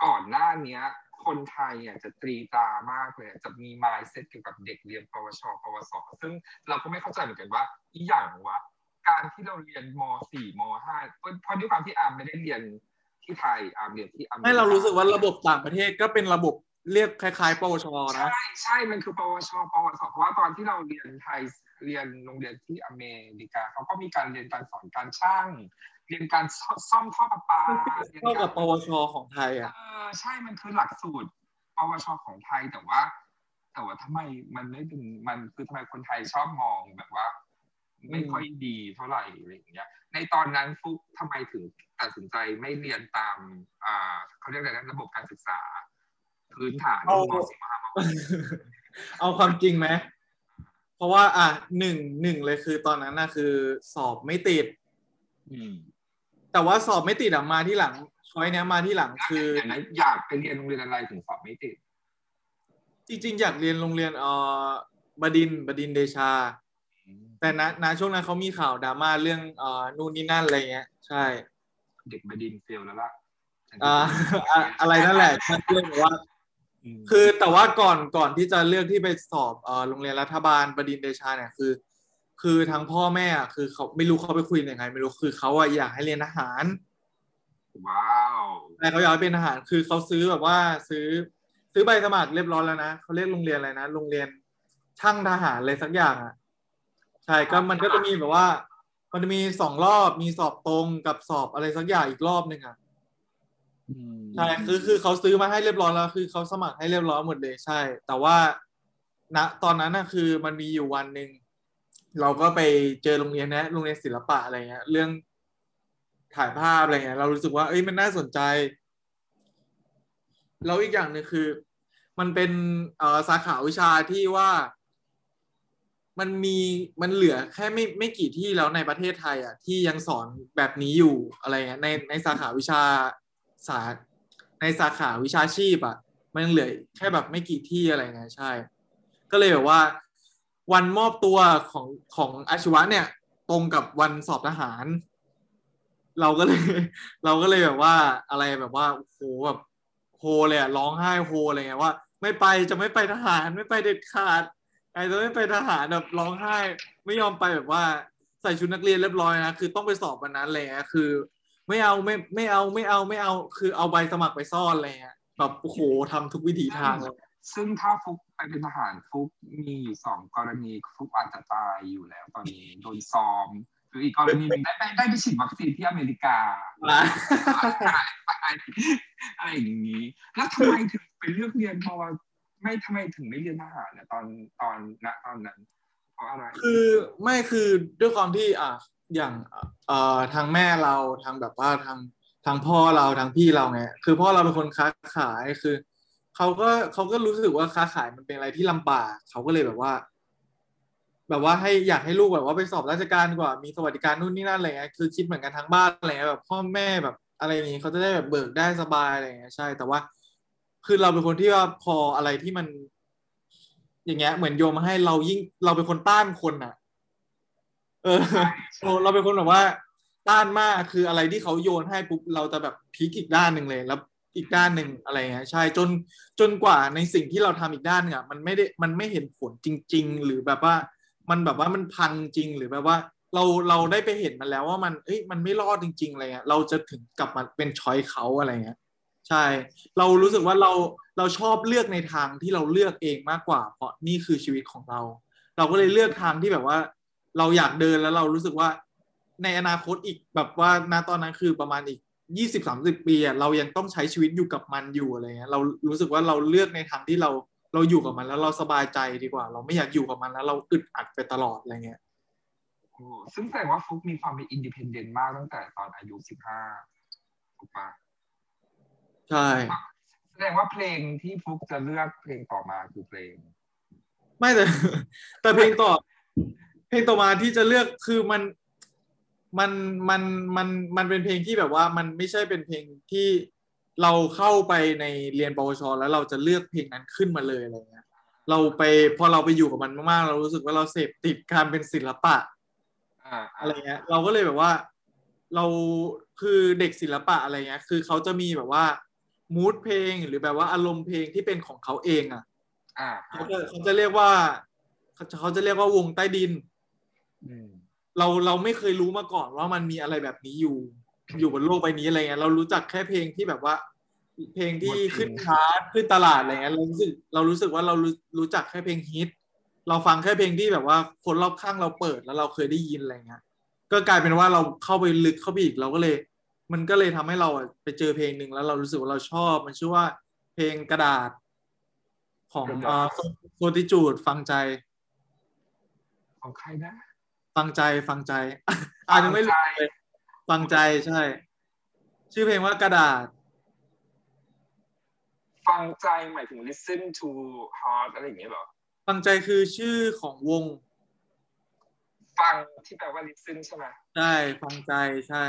C: ก่อนหน้าเนี้ย คนไทยอะจะตรีตรามากเลยจะมี mindset เกี่ยวกับเด็กเรียนปวช ปวส ซึ่งเราก็ไม่เข้าใจเหมือนกันว่าอีหยังวะ การที่เราเรียนม .4 ม .5 เพราะด้วยความที่อาร์มไม่ได้เรียนที่ไทยอาร์มเรียนที่อเมริกา
D: ให้เรารู้สึกว่าระบบต่างประเทศก็เป็นระบบเรียกคล้าย ๆ ปวชนะ
C: ใช่ใช่มันคือปวชปวสเพราะว่าตอนที่เราเรียนไทยเรียนโรงเรียนที่อเมริกาเขาก็มีการเรียนการสอนการช่าง เรียนการซ่อมท่อประปาเรียน
D: เท่ากับ
C: ก
D: ปวชของไทย
C: เอ
D: อะ
C: อใช่มันคือหลักสูตร ปวชของไทยแต่ว่า แต่ว่าทำไมมันไม่เป็นมันคือทำไมคนไทยชอบมองแบบว่า ไม่ค่อยดีเท่าไหร่อะไรอย่างเงี้ย ในตอนนั้นฟุกทำไมถึงตัดสินใจไม่เรียนตามอ่าเขาเรียกอะไรนะระบบการศึกษา พื้นฐาน
D: เอา
C: ม .4 ม
D: เอาความจริงไหมเพราะว่า อะหนึ่งหนึ่งเลยคือตอนนั้นน่ะคือสอบไม่ติด
C: อืม
D: แต่ว่าสอบไม่ติดอะมาที่หลังช้อยเนี้ยมาที่หลังคือ
C: อย่างนั้นอยากไปเรียนโรงเรียนอะไรถึงสอบไม่ติด
D: จริง ๆ อยากเรียนโรงเรียนเอ่อบดินทร์บดินทร์เดชา
C: อื
D: แต่นะนะช่วงนั้นเขามีข่าวดราม่าเรื่องเอ่อนู่นนี่นั่นอะไรเงี้ย ใช่
C: เด็กบดินทร์เฟลแล้วล่ะ
D: อ่าอะอะไรนั่นแหละฉันเรื่องว่า
C: ม
D: คือแต่ว่าก่อนก่อนที่จะเลือกที่ไปสอบเอ่อโรงเรียนรัฐบาลบดินทร์เดชาเนี่ยคือ คือทางพ่อแม่อะคือเขาไม่รู้เขาไปคุยยังไง ไม่รู้คือเขาอะอยากให้เรียนทหาร
C: ว้าว
D: แต่เขาอยากให้เป็นทหารคือเขาซื้อแบบว่าซื้อซื้อใบสมัครเรียบร้อยแล้วนะเขาเรียกโรงเรียนอะไรนะโรงเรียนช่างทหารอะไรสักอย่างอะ ใช่ก็มันก็จะมีแบบว่า มันจะมีสองรอบมีสอบตรงกับสอบอะไรสักอย่างอีกรอบหนึ่งอะ
C: อืม
D: ใช่คือคือเขาซื้อมาให้เรียบร้อยแล้ว คือเขาสมัครให้เรียบร้อยหมดเลยใช่ แต่ว่าณตอนนั้นน่ะคือมันมีอยู่วันหนึ่งเราก็ไปเจอโรงเรียนนะโรงเรียนศิลปะอะไรเงี้ย เรื่องถ่ายภาพอะไรเงี้ยเรารู้สึกว่าเอ้ยมันน่าสนใจ แล้วอีกอย่างหนึ่งคือ มันเป็นเอ่อสาขาวิชาที่ว่า มันมีมันเหลือแค่ไม่ไม่กี่ที่แล้วในประเทศไทยอะที่ยังสอนแบบนี้อยู่อะไรเงี้ยในในสาขาวิชาสาในสาขาวิชาชีพอะมันเหลือแค่แบบไม่กี่ที่อะไรเงี้ยใช่ ก็เลยแบบว่า วันมอบตัวของของอาชีวะเนี่ย ตรงกับวันสอบทหาร เราก็เลย เราก็เลยแบบว่าอะไรแบบว่าโอ้โหแบบโฮเลยอะร้องไห้โฮอะไรเงี้ยว่า ไม่ไปจะไม่ไปทหารไม่ไปเด็ดขาด ไอ้จะไม่ไปทหารแบบร้องไห้ ไม่ยอมไปแบบว่าใส่ชุดนักเรียนเรียบร้อยนะคือต้องไปสอบวันนั้นเลยอะคือ ไม่เอาไม่ไม่เอาไม่เอาไม่เอา คือเอาใบสมัครไปซ่อนอะไรเงี้ยแบบโอ้โหทำทุกวิถีทางเลย
C: ซึ่งถ้าฟุกไปเป็นทหารฟุกมีอยู่สองกรณีฟุกอาจจะตายอยู่แล้วตอนนี้โดนซ้อมหรืออีกกรณีหนึงได้ไปได้ไปฉีดวัคซีนที่อเมริกาอะไรอย่างนี้ แล้วทำไมถึงไปเลือกเรียนเพราะว่า ไม่ทำไมถึงไม่เรียนทหารเนี่ยตอนตอนณตอนนั้นเพราะอะไร
D: คือไม่คือด้วยความที่อะอย่างเอ่อทางแม่เราทางแบบว่าทางทางพ่อเราทางพี่เราไงคือพ่อเราเป็นคนค้าขายคือเขาก็เขาก็รู้สึกว่าค้าขายมันเป็นอะไรที่ลำบากเขาก็เลยแบบว่า แบบว่าให้อยากให้ลูกแบบว่าไปสอบราชการกว่า มีสวัสดิการนู่นนี่นั่นอะไรเงี้ยคือคิดเหมือนกันทั้งบ้านอะไรเงี้ยแบบพ่อแม่แบบอะไรอย่างงี้เขาจะได้แบบเบิกได้สบายอะไรเงี้ยใช่แต่ว่า คือเราเป็นคนที่ว่าพออะไรที่มัน อย่างเงี้ย เหมือนโยมมาให้เรายิ่งเราเป็นคนต้านคนอะ เออเราเราเป็นคนแบบว่า ต้านมากคืออะไรที่เขาโยนให้ปุ๊บเราจะแบบพลิกอีกด้านหนึ่งเลยแล้วอีกด้านหนึ่งอะไรเงี้ยใช่จนจนกว่าในสิ่งที่เราทำอีกด้านหนึงอะมันไม่ได้มันไม่เห็นผลจริง ๆ หรือแบบว่า มันแบบว่ามันพังจริงหรือแบบว่า เราเราได้ไปเห็นมันแล้วว่ามันเอ้ยมันไม่รอดจริง ๆ อะไรเงี้ยเราจะถึงกลับมาเป็นช้อยเขาอะไรเงี้ย ใช่ เรารู้สึกว่าเราเราชอบเลือกในทางที่เราเลือกเองมากกว่า เพราะนี่คือชีวิตของเรา เราก็เลยเลือกทางที่แบบว่า เราอยากเดินแล้วเรารู้สึกว่า ในอนาคตอีกแบบว่าณตอนนั้นคือประมาณอีกยี่สิบสามสิบปีอะเรายังต้องใช้ชีวิตอยู่กับมันอยู่อะไรเงี้ยเรารู้สึกว่าเราเลือกในทางที่เราเราอยู่กับมันแล้วเราสบายใจดีกว่า เราไม่อยากอยู่กับมันแล้ว เราอึดอัดไปตลอดอะไรเงี้ย
C: โอ้ซึ่งแสดงว่าฟุกมีความเป็นอินดิเพนเดนต์มากตั้งแต่ตอนอายุสิบห้าถูกปะ
D: ใช่
C: แสดงว่าเพลงที่ฟุกจะเลือกเพลงต่อมาคือเพลง
D: ไม่แต่แต่เพลงต่อ เพลงต่อมาที่จะเลือกคือมันมันมันมันมันเป็นเพลงที่แบบว่ามันไม่ใช่เป็นเพลงที่เราเข้าไปในเรียนปวช แล้วเราจะเลือกเพลงนั้นขึ้นมาเลยอะไรเงี้ย เราไปพอเราไปอยู่กับมันมากๆ เรารู้สึกว่าเราเสพติดการเป็นศิลปะ
C: อ่า
D: อะไรเงี้ย เราก็เลยแบบว่า เราคือเด็กศิลปะอะไรเงี้ย คือเขาจะมีแบบว่า มูดเพลงหรือแบบว่าอารมณ์เพลงที่เป็นของเขาเองอะ
C: อ่า
D: เขาจะเขาจะเรียกว่าเขาจะเขาจะเรียกว่าวงใต้ดิน
C: อืม
D: เราเราไม่เคยรู้มาก่อนว่ามันมีอะไรแบบนี้อยู่ อยู่บนโลกใบนี้อะไรเงี้ยเรารู้จักแค่เพลงที่แบบว่า เพลงที่ขึ้นชาร์ตขึ้นตลาดอะไรเงี้ยเรารู้สึกเรารู้สึกว่าเรารู้รู้จักแค่เพลงฮิตเราฟังแค่เพลงที่แบบว่าคนรอบข้างเราเปิดแล้วเราเคยได้ยินอะไรเงี้ยก็กลายเป็นว่าเราเข้าไปลึกเข้าไปอีกเราก็เลย มันก็เลยทำให้เราอะไปเจอเพลงหนึ่งแล้วเรารู้สึกว่าเราชอบ มันชื่อว่าเพลงกระดาษ ของเอ่อโซติจูดฟังใจ
C: ของใครนะ
D: ฟังใจฟังใจอ่านยังไม่รู้เลยฟังใจใช่ ชื่อเพลงว่ากระดาษ
C: ฟังใจหมายถึง listen to heart อะไรอย่างเงี้ยเหรอ
D: ฟังใจคือชื่อของวง
C: ฟังที่แปลว่า listen ใช่ไหม
D: ใช่ ฟังใจใช่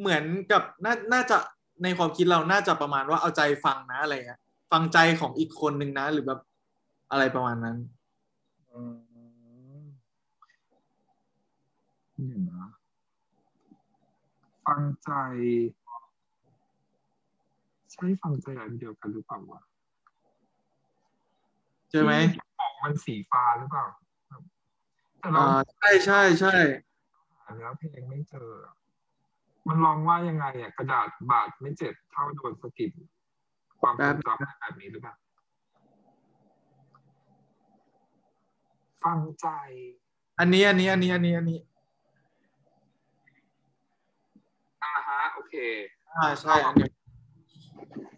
D: เหมือนกับน่าน่าจะในความคิดเราน่าจะประมาณว่าเอาใจฟังนะอะไรเงี้ยฟังใจของอีกคนนึงนะ หรือแบบอะไรประมาณนั้น
C: อืมเดี๋ยวนะฟังใจ ใช่ฟังใจอันเดียวกันหรือเปล่าวะ
D: ใช่ไหม
C: บอกมันสีฟ้าหรือเปล่าแต่เรา
D: อ่าใช่ใช่ใช่
C: หาเนื้อเพลงไม่เจอ มันลองว่ายังไงอะกระดาษบาดไม่เจ็บเท่าโดนสะกิดความทรงจำแบบนี้หรือเปล่าฟังใจ
D: อันนี้อันนี้อันนี้อันนี้อันนี้
C: อ่าฮะโอเค
D: อ่าใช่อันนี้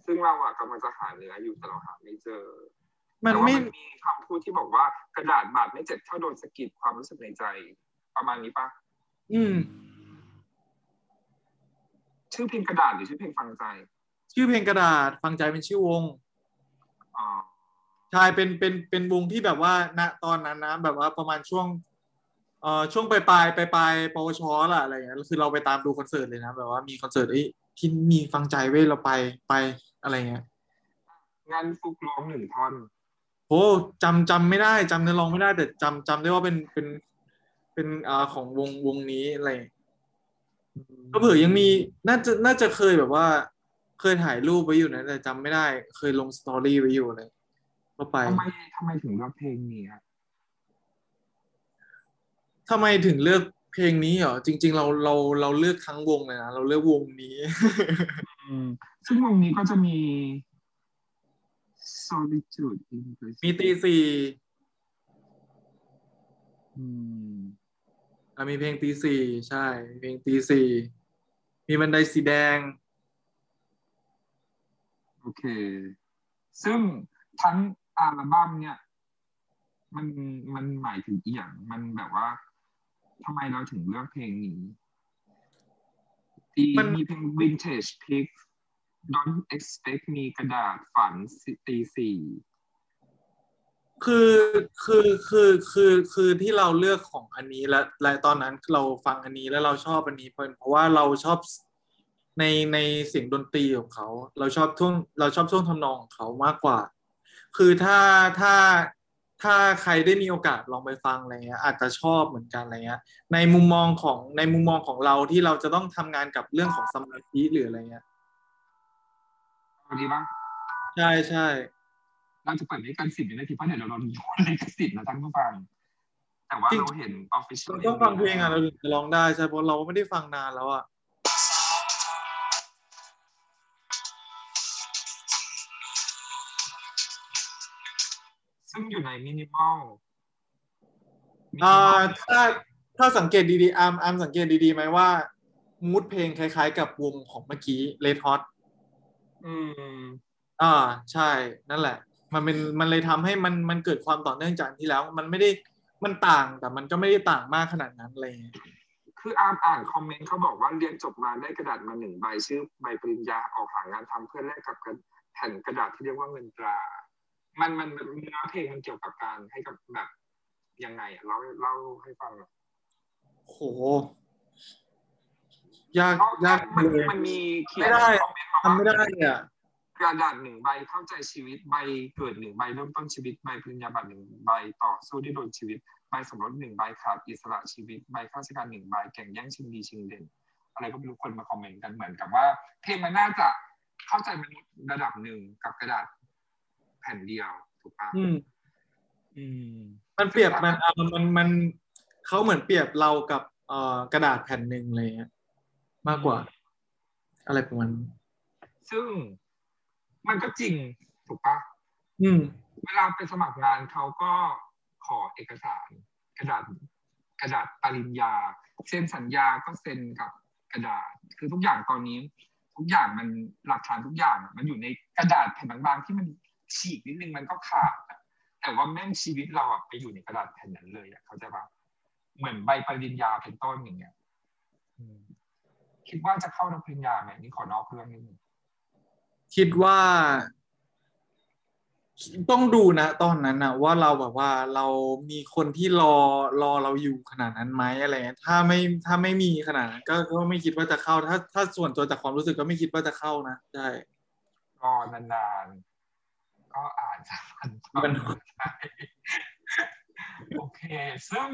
C: ซึ่งเราอะกำลังจะหาเนื้ออยู่แต่เราหาไม่เจอ
D: มัน
C: แต่ว่า
D: ไม่
C: มันมีคำพูดที่บอกว่ากระดาษบาดไม่เจ็บเท่าโดนสะกิดความรู้สึกในใจ ประมาณนี้ปะ
D: อืม
C: ชื่อเพลงกระดาษหรือชื่อเพลงฟังใจ
D: ชื่อเพลงกระดาษฟังใจเป็นชื่อวง
C: อ๋อ
D: ใช่เป็นเป็นเป็นวงที่แบบว่าณตอนนั้นนะแบบว่าประมาณช่วงเอ่อช่วงปลายปลายปลายปลายปวชล่ะอะไรอย่างเงี้ยคือเราไปตามดูคอนเสิร์ตเลยนะแบบว่ามีคอนเสิร์ตเอ้ยที่มีฟังใจเว้ยเราไปไปอะไรเงี้ย
C: งานฟุกร้องหนึ่งท่อน
D: โอ้จำจำไม่ได้จำเนื้อร้องไม่ได้แต่จำจำได้ว่าเป็นเป็นเป็นอ่าของวงวงนี้อะไร ก็เผื่อยังมีน่าจะน่าจะเคยแบบว่า เคยถ่ายรูปไว้อยู่นะแต่จำไม่ได้ เคยลงสตอรี่ไว้อยู่เลยก็ไป
C: ทำไมทำไมถึงเลือกเพลงนี้อะ
D: ทำไมถึงเลือกเพลงนี้เหรอจริง ๆ เราเราเราเลือกทั้งวงเลยนะเราเลือกวงนี้
C: ซึ่งวงนี้ก็จะมี solitude in Brazil
D: มีตีสี่
C: อื ม
D: อะมีเพลงตีสี่ใช่มีเพลงตีสี่มีบันไดสีแดง
C: โอเค ซึ่งทั้งอัลบั้มเนี่ย มันมันหมายถึงอีกอย่างมันแบบว่าทำไมเราถึงเลือกเพลงนี้ตี
D: มัน
C: มีเพลง vintage pick don't expect มีกระดาษฝันตีสี่
D: คือคือคือคือคือที่เราเลือกของอันนี้และและตอนนั้นเราฟังอันนี้แล้วเราชอบอันนี้เพราะเพราะว่าเราชอบในในเสียงดนตรีของเขา เราชอบท่วงเราชอบช่วงทำนองของเขามากกว่า คือถ้าถ้าถ้าใครได้มีโอกาสลองไปฟังอะไรเงี้ยอาจจะชอบเหมือนกันอะไรเงี้ยในมุมมองของในมุมมองของเราที่เราจะต้องทำงานกับเรื่องของสมาธิหรืออะไรเงี้ย
C: เอาดีป่ะ
D: ใช่ใช่
C: เราจะเปิดลิขสิทธิ์วินาทีเพราะเดี๋ยวเราโดนโยนลิขสิทธิ์นะท่านผู้ฟัง แต่ว่าเราเห็น official
D: เราต้องฟังเพลงอะเราถึงจะร้องได้ใช่เพราะเราก็ไม่ได้ฟังนานแล้วอะ
C: ซึ่งอยู่ในมินิมอล
D: อ่าถ้าถ้าสังเกตดีๆอาร์มอาร์มสังเกตดีๆไหมว่า มูดเพลงคล้ายๆ กับวงของเมื่อกี้เลดฮอต
C: อืม
D: อ่า ใช่ นั่นแหละ มันเป็นมันเลยทำให้มันมันเกิดความต่อเนื่องจากที่แล้ว มันไม่ได้มันต่างแต่มันก็ไม่ได้ต่างมากขนาดนั้นอะไรอย่างเลย
C: คืออ่านอ่านคอมเมนต์เขาบอกว่าเรียนจบมาได้กระดาษมาหนึ่งใบชื่อใบปริญญาออกหางานทำเพื่อแลกกับแผ่นกระดาษที่เรียกว่าเงินตรา มันมันมันเนื้อเพลงมันเกี่ยวกับการให้กับแบบยังไงอะเล่าเล่าให้ฟังหน่อย
D: โหยากยาก
C: มัน
D: เลย
C: มันมีเขียน
D: ไม่ได้
C: คอมเมนต์มา
D: ทำไม่
C: ว่า
D: ได้เลยอะ
C: กระดาษหนึ่งใบเข้าใจชีวิตใบเกิดหนึ่งใบเริ่มต้นชีวิตใบปริญญาบัตรหนึ่งใบต่อสู้ที่โดนชีวิตใบสมรสหนึ่งใบขาดอิสระชีวิตใบข้าราชการหนึ่งใบแข่งแย่งชิงดีชิงเด่น อะไรก็ไม่รู้คนมาคอมเมนต์กันเหมือนกับว่า เพลงมันน่าจะเข้าใจมนุษย์ระดับหนึ่งกับกระดาษแผ่นเดียวถูกปะ
D: อืม
C: อืม
D: มันเปรียบมันอะมันมันเขาเหมือนเปรียบเรากับเอ่อกระดาษแผ่นหนึ่งอะไรเงี้ยมากกว่า อะไรประมาณนั้น
C: ซึ่ง มันก็จริงถูกปะ
D: อืม
C: เวลาไปสมัครงานเขาก็ขอเอกสาร กระดาษกระดาษปริญญาเซ็นสัญญาก็เซ็นกับกระดาษ คือทุกอย่างตอนนี้ ทุกอย่างมันหลักฐานทุกอย่างอะมันอยู่ในกระดาษแผ่นบางๆที่มันฉีกนิดนึงมันก็ขาดอะแต่ว่าแม่งชีวิตเราอะไปอยู่ในกระดาษแผ่นนั้นเลยอะเขาใจปะเหมือนใบปริญญาเป็นต้นอย่างเงี้ยอืมคิดว่าจะเข้ารับปริญญาไหมนี่ขอนอกเรื่องนิดนึง
D: คิดว่า ต้องดูนะตอนนั้นนะว่าเราแบบว่าเรามีคนที่รอรอเราอยู่ขนาดนั้นไหมอะไรเงี้ยถ้าไม่ถ้าไม่มีขนาดนั้นก็ก็ไม่คิดว่าจะเข้า ถ้าถ้าส่วนตัวจากความรู้สึกก็ไม่คิดว่าจะเข้านะใช่
C: รอนานๆก็อาจจะมัน
D: มัน
C: ใช่โอเค ซึ่ง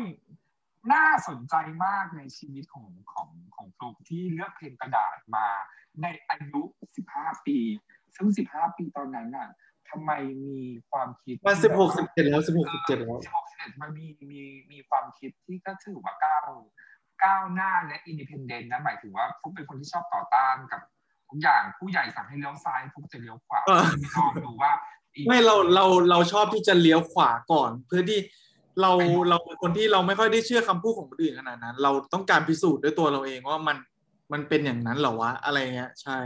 C: น่าสนใจมากในชีวิตของของของฟลุกที่เลือกเพลงกระดาษมา ในอายุ 15 ปี ซึ่ง 15 ปีตอนนั้นน่ะทำไมมีความคิด
D: มาสิบหกสิบเจ็ดแล้วสิบหกสิบเจ็ดแล้ว
C: สิบหกสิบเจ็ดมันมีมีมีความคิดที่ก็ถือว่าก้าวก้าวหน้าและ independent นะหมายถึงว่าฟุกเป็นคนที่ชอบต่อต้านกับทุกอย่างผู้ใหญ่สั่งให้เลี้ยวซ้ายฟุกจะเลี้ยวขวา
D: เออ
C: ลองดูว่าอี
D: ไม่เราเราเราชอบที่จะเลี้ยวขวาก่อน เพื่อที่เราเราเป็นคนที่เราไม่ค่อยได้เชื่อคำพูดของคนอื่นขนาดนั้น เราต้องการพิสูจน์ด้วยตัวเราเองว่ามัน มันเป็นอย่างนั้นเหรอวะ อะไรเงี้ย ใช่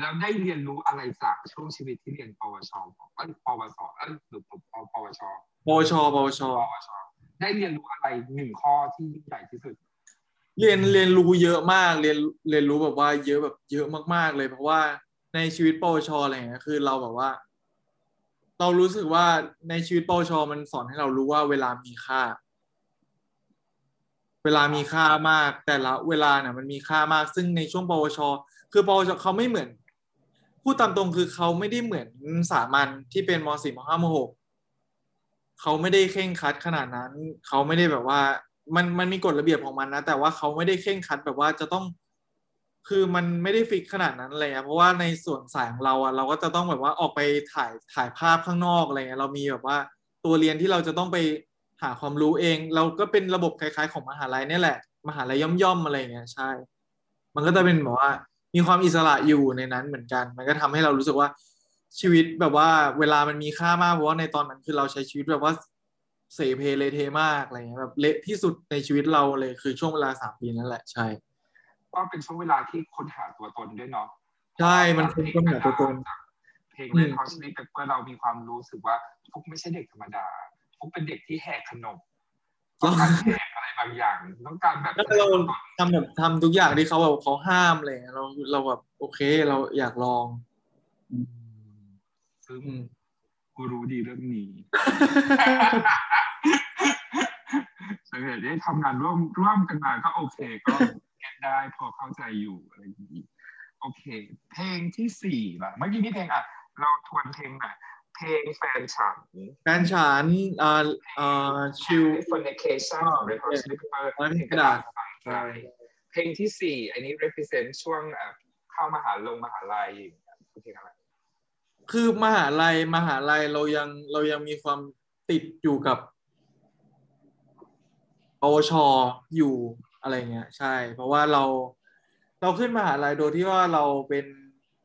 C: แล้วได้เรียนรู้อะไรจากช่วงชีวิตที่เรียนปวชเอ้ยปวสเอ้ยหรือปปปวช
D: ปวชปวช
C: ปวช ได้เรียนรู้อะไรหนึ่งข้อที่ยิ่งใหญ่ที่สุด
D: เรียนเรียนรู้เยอะมาก เรียนเรียนรู้แบบว่าเยอะแบบเยอะมาก ๆ เลย เพราะว่าในชีวิตปวชอะไรเงี้ยคือเราแบบว่า เรารู้สึกว่าในชีวิตปวชมันสอนให้เรารู้ว่าเวลามีค่า เวลามีค่ามาก แต่ละเวลาเนี่ยมันมีค่ามาก ซึ่งในช่วงปวช คือปวชเขาไม่เหมือนพูดตามตรงคือเขาไม่ได้เหมือนสามัญที่เป็นมสี่มห้ามหกเขาไม่ได้เคร่งคัดขนาดนั้น เขาไม่ได้แบบว่า มันมันมีกฎระเบียบของมันนะ แต่ว่าเขาไม่ได้เคร่งคัดแบบว่าจะต้อง คือมันไม่ได้ฟิกขนาดนั้นอะไรเงี้ยเพราะว่าในส่วนสายของเราอะเราก็จะต้องแบบว่าออกไปถ่ายถ่ายภาพข้างนอกอะไรเงี้ยเรามีแบบว่าตัวเรียนที่เราจะต้องไป หาความรู้เอง เราก็เป็นระบบคล้ายๆ ของมหาลัยเนี่ยแหละ มหาลัยย่อมๆอะไรเงี้ยใช่ มันก็จะเป็นแบบว่ามีความอิสระอยู่ในนั้นเหมือนกัน มันก็ทำให้เรารู้สึกว่าชีวิตแบบว่าเวลามันมีค่ามากเพราะว่าในตอนนั้นคือเราใช้ชีวิตแบบว่าเสเพเลเทมากอะไรเงี้ยแบบเละที่สุดในชีวิตเราเลยคือช่วงเวลาสามปีนั่นแหละใช่
C: ก็เป็นช่วงเวลาที่ค้นหาตัวตนด้วยเนาะ
D: ใช่มันคือค้นหาตัวตน
C: เพลง Red Hot Chili Peppers เรามีความรู้สึกว่าฟุกไม่ใช่เด็กธรรมดา ฟุกเป็นเด็กที่แหกขนบต้องการแหกอะไรบางอย่าง ต้องการแบบ
D: แล้วเราทำแบบทำทุกอย่างที่เขาแบบเขาห้ามอะไรเลยเราเราแบบโอเคเราอยากลอง
C: ซึ่ง
D: อืม
C: กูรู้ดีเรื่องนี้สังเกตได้ทำงานร่วมร่วมกันมาก็โอเค ก็ get ได้พอเข้าใจอยู่อะไรอย่างนี้โอเค เพลงที่สี่ล่ะเมื่อกี้นี่เพลงอะ เราทวนเพลงอะ เพลงแฟนฉัน
D: การฉานเอ่อเอ่อชิว
C: Fornication
D: อ๋อ
C: ของ Red Hot Chili Peppers
D: อ๋อ
C: เพลงกระดาษฟังใจเพลงที่สี่อันนี้ represent ช่วงอะเข้ามหาลงมหาลัยเพลงอะไร
D: คือมหาลัยมหาลัยเรายังเรายังมีความติดอยู่กับปวชอยู่อะไรเงี้ย ใช่ เพราะว่าเราเราขึ้นมหาลัยโดยที่ว่าเราเป็น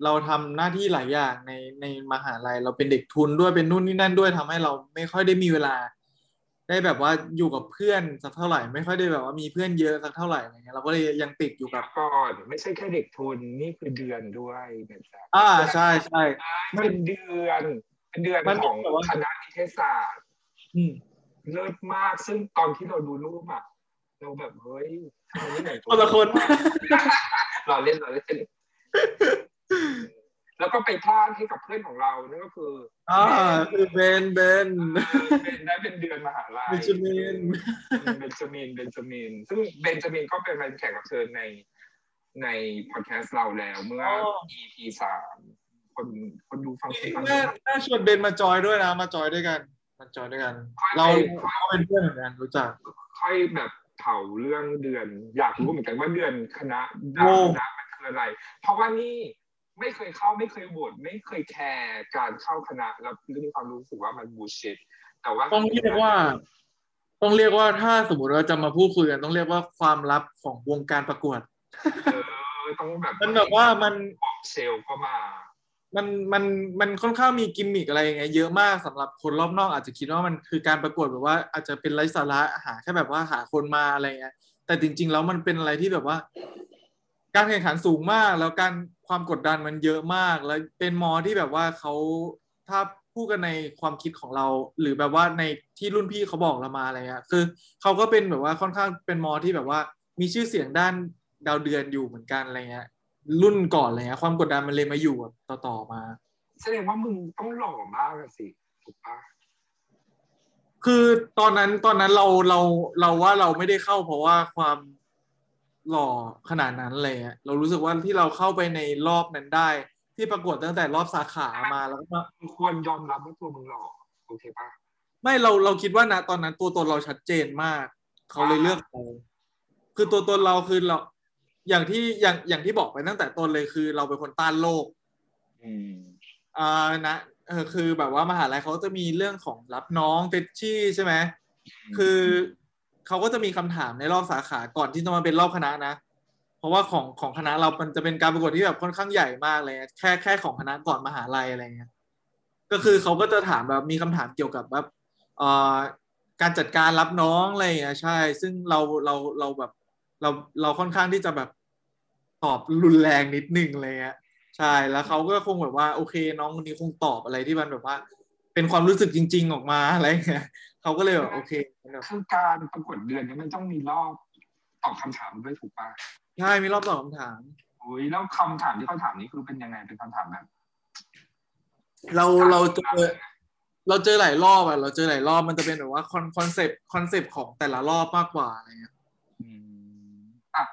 D: เราทำหน้าที่หลายอย่างในในมหาลัย เราเป็นเด็กทุนด้วยเป็นนู่นนี่นั่นด้วยทำให้เราไม่ค่อยได้มีเวลา ได้แบบว่าอยู่กับเพื่อนสักเท่าไหร่ ไม่ค่อยได้แบบว่ามีเพื่อนเยอะสักเท่าไหร่อะไรเงี้ยเราก็เลยยังติดอยู่กับ
C: ก่อนไม่ใช่แค่เด็กทุนนี่คือเดือนด้วยนะจ๊ะ
D: อ่าใช่ใช่
C: เป็นเดือนเป็นเดือน
D: มัน
C: ของ
D: แบบว่า
C: คณะนิเทศศาสตร์
D: อืม
C: เลิศมากซึ่งตอนที่เราดูรูปอะเราแบบเฮ้ยทำไมไม่เหมือน
D: คนละคน
C: เราเล่นเราเล่น แล้วก็ไปพลาดให้กับเพื่อนของเรานั่นก็คือ
D: อ่าคือเบนเบน
C: เออเป็นได้เป็นเดือนมหาลัย
D: เบนจามิน
C: เบนจามินเบนจามินซึ่งเบนจามินก็เป็นแขกรับเชิญในในพอดแคสต์เราแล้วเมื่อ EP สามคนคนดูฟังคนฟัง
D: น่าน่าชวนเบนมาจอยด้วยนะ มาจอยด้วยกัน มาจอยด้วยกัน เราเราเป็นเพื่อนเหมือนกันรู้จัก
C: ค่อยแบบเผาเรื่องเดือน อยากรู้เหมือนกันว่าเดือนคณะดา
D: โอ้
C: วนะมันคืออะไร เพราะว่านี่ ไม่เคยเข้าไม่เคยโหวตไม่เคยแคร์การเข้าคณะแล้วมีความรู้สึกว่ามันบูชิตแต่ว่า
D: ต้องเรียกว่า ต้องเรียกว่าถ้าสมมติเราจะมาพูดคุยกันต้องเรียกว่าความลับของวงการประกวด
C: เออต้องแบบ
D: มันแบบว่ามัน
C: บอกเซลเข้ามา
D: มันมันมันค่อนข้างมีกิมมิกอะไรอย่างเงี้ยเยอะมากสำหรับคนรอบนอกอาจจะคิดว่ามันคือการประกวดแบบว่าอาจจะเป็นไร้สาระหาแค่แบบว่าหาคนมาอะไรเงี้ยแต่จริง ๆ แล้วมันเป็นอะไรที่แบบว่า การแข่งขันสูงมาก แล้วการความกดดันมันเยอะมาก แล้วเป็นมอที่แบบว่าเขาถ้าพูดกันในความคิดของเรา หรือแบบว่าในที่รุ่นพี่เขาบอกเรามาอะไรเงี้ยคือเขาก็เป็นแบบว่าค่อนข้างเป็นมอที่แบบว่า มีชื่อเสียงด้านดาวเดือนอยู่เหมือนกันอะไรเงี้ยรุ่นก่อนอะไรเงี้ยความกดดันมันเลยมาอยู่ต่อต่อๆมา
C: แสดงว่ามึงต้องหล่อมากอะสิถูกปะ
D: คือตอนนั้นตอนนั้นเราเราเราว่าเราไม่ได้เข้าเพราะว่าความ หล่อขนาดนั้นเลยอะเรารู้สึกว่าที่เราเข้าไปในรอบนั้นได้ ที่ประกวดตั้งแต่รอบสาขามาแล้วก็มา
C: มึงควรยอมรับว่าตัวมึงหล่อโอเคปะ
D: ไม่เราเราคิดว่านะตอนนั้นตัวตนเราชัดเจนมาก เขาเลยเลือกเราคือตัวตนเราคือเราอย่างที่อย่างอย่างที่บอกไปตั้งแต่ต้นเลยคือ เราเป็นคนต้านโลก
C: อืม
D: อ่านะเออคือแบบว่ามหาลัยเขาจะมีเรื่องของรับน้องเฟชชี่ใช่ไหมคือ เขาก็จะมีคำถามในรอบสาขาก่อนที่จะมาเป็นรอบคณะนะ เพราะว่าของของคณะเรามันจะเป็นการประกวดที่แบบค่อนข้างใหญ่มากเลย แค่แค่ของคณะก่อนมหาลัยอะไรเงี้ยก็คือเขาก็จะถามแบบมีคำถามเกี่ยวกับแบบเอ่อการจัดการรับน้องอะไรอย่างเงี้ยใช่ ซึ่งเราเราเราแบบเราเราค่อนข้างที่จะแบบตอบรุนแรงนิดนึงอะไรเงี้ยใช่แล้วเขาก็คงแบบว่าโอเค น้องคนนี้คงตอบอะไรที่มันแบบว่า เป็นความรู้สึกจริง ๆ ออกมาอะไรเงี้ย เขาก็เลยแบบโอเคแบบ
C: คือการประกวดเดือนเนี้มันต้องมีรอบตอบคำถามด้วยถูกปะ
D: ใช่มีรอบตอบคำถาม
C: โอ้ยแล้วคำถามที่เขาถามนี่คือเป็นยังไงเป็นคำถามแบบ
D: เราเราเจอเราเจอหลายรอบอะเราเจอหลายรอบมันจะเป็นแบบว่าคอนคอนเซปต์คอนเซปต์ของแต่ละรอบมากกว่าอะไรเงี้ย
C: อืมอะ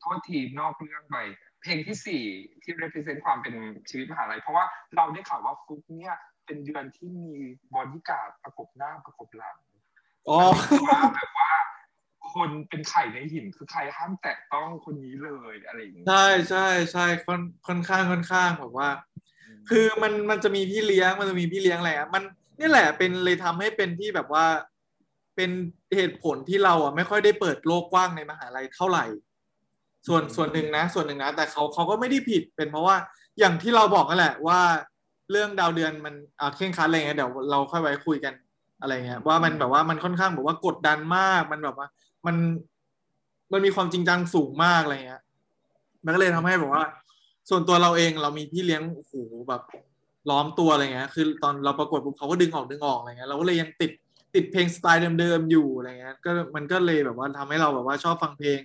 C: โทษทีนอกเรื่องไปเพลงที่สี่ที่ represent ความเป็นชีวิตมหาลัยเพราะว่าเราได้ข่าวว่าฟุกเนี่ย เป็นเดือนที่มีบอดี้การ์ดประกบหน้าประกบหลัง
D: อ๋อ
C: ว่าแบบว่า คนเป็นไข่ในหินคือใครห้ามแตะต้องคนนี้เลยอะไรอย่างเงี้ย
D: ใช่ใช่ใช่ค่อนค่อนข้างค่อนข้างแบบว่า คือมันมันจะมีพี่เลี้ยงมันจะมีพี่เลี้ยงอะไรอะมันนี่แหละเป็นเลยทำให้เป็นที่แบบว่า เป็นเหตุผลที่เราอะไม่ค่อยได้เปิดโลกกว้างในมหาลัยเท่าไหร่ ส่วนส่วนหนึ่งนะ ส่วนหนึ่งนะ แต่เขาเขาก็ไม่ได้ผิดเป็นเพราะว่าอย่างที่เราบอกกันแหละว่า เรื่องดาวเดือนมันอ่าเคร่งครัดอะไรเงี้ยเดี๋ยวเราค่อยไว้คุยกันอะไรเงี้ยว่ามันแบบว่ามันค่อนข้างแบบว่ากดดันมากมันแบบว่า มันมันมีความจริงจังสูงมากอะไรเงี้ยมันก็เลยทำให้แบบว่า ส่วนตัวเราเองเรามีพี่เลี้ยงโอ้โหแบบล้อมตัวอะไรเงี้ย คือตอนเราประกวดปุ๊บเขาก็ดึงออกดึงออกอะไรเงี้ยเราก็เลยยังติดติดเพลงสไตล์เดิมๆอยู่อะไรเงี้ย ก็มันก็เลยแบบว่าทำให้เราแบบว่าชอบฟังเพลง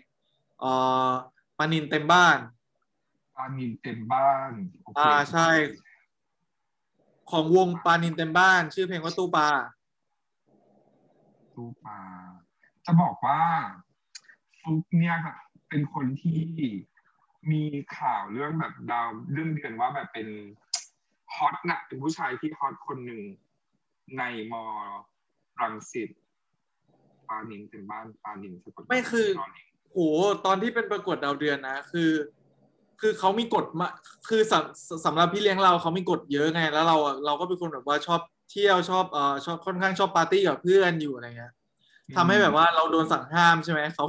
D: เอ่อปานินเต็มบ้าน
C: ปานินเต็มบ้านโเค
D: อ่าใช่ ของวงปานินเต็มบ้าน ชื่อเพลงว่าตู้ปลา
C: ตู้ปลาจะบอกว่าฟุกเนี่ยค่ะ เป็นคนที่มีข่าวเรื่องแบบดาวเรื่องเดือนว่าแบบเป็นฮอตนะเป็นผู้ชายที่ฮอตคนหนึ่งในมอรังสิตปานินเป็นบ้านปานินสะกด
D: ไม่คือ
C: นนนิน
D: โหตอนที่เป็นประกวดดาวเดือนนะ คือ คือเขามีกฎมาคือสำสำหรับพี่เลี้ยงเราเขามีกฎเยอะไง แล้วเราอะเราก็เป็นคนแบบว่าชอบเที่ยวชอบเอ่อชอบค่อนข้างชอบปาร์ตี้กับเพื่อนอยู่อะไรเงี้ยทำให้แบบว่าเราโดนสั่งห้ามใช่ไหมเขา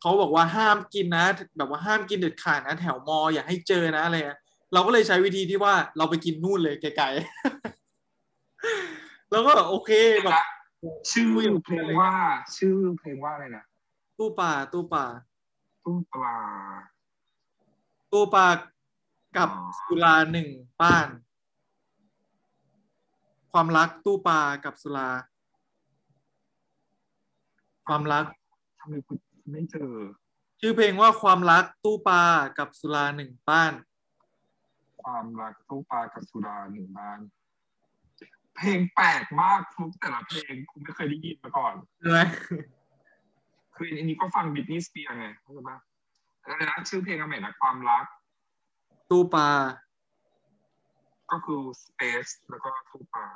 D: เขาบอกว่าห้ามกินนะ แบบว่าห้ามกินเด็ดขาดนะแถวมออย่าให้เจอนะอะไรเงี้ยเราก็เลยใช้วิธีที่ว่าเราไปกินนู่นเลยไกลๆแล้วก็แบบโอเคแบบ
C: ชื่อเพลงว่า ชื่อเพลงว่าอะไรนะ
D: ตู้ป่าตู้ป่า
C: ตู้ปลา
D: ตู้ปลากับ
C: อ๋อ
D: สุราหนึ่งป้าน ความรักตู้ปลากับสุรา ความรัก
C: ทำไมคุณไม่เจอ
D: ชื่อเพลงว่าความรักตู้ปลากับสุราหนึ่งป้าน
C: ความรักตู้ปลากับสุดาหนึ่งบ้าน เพลงแปลกมากทุกแต่ละเพลงคุณไม่เคยได้ยินมาก่อน
D: ใช่ไหม
C: คืออันนี้ก็ฟังบิทนีย์สเปียร์ไงเข้าใจปะ อะไรนะชื่อเพลงอะไรนะความรัก
D: ตู้ปลา
C: ก็คือ space แล้วก็ตู้ปลา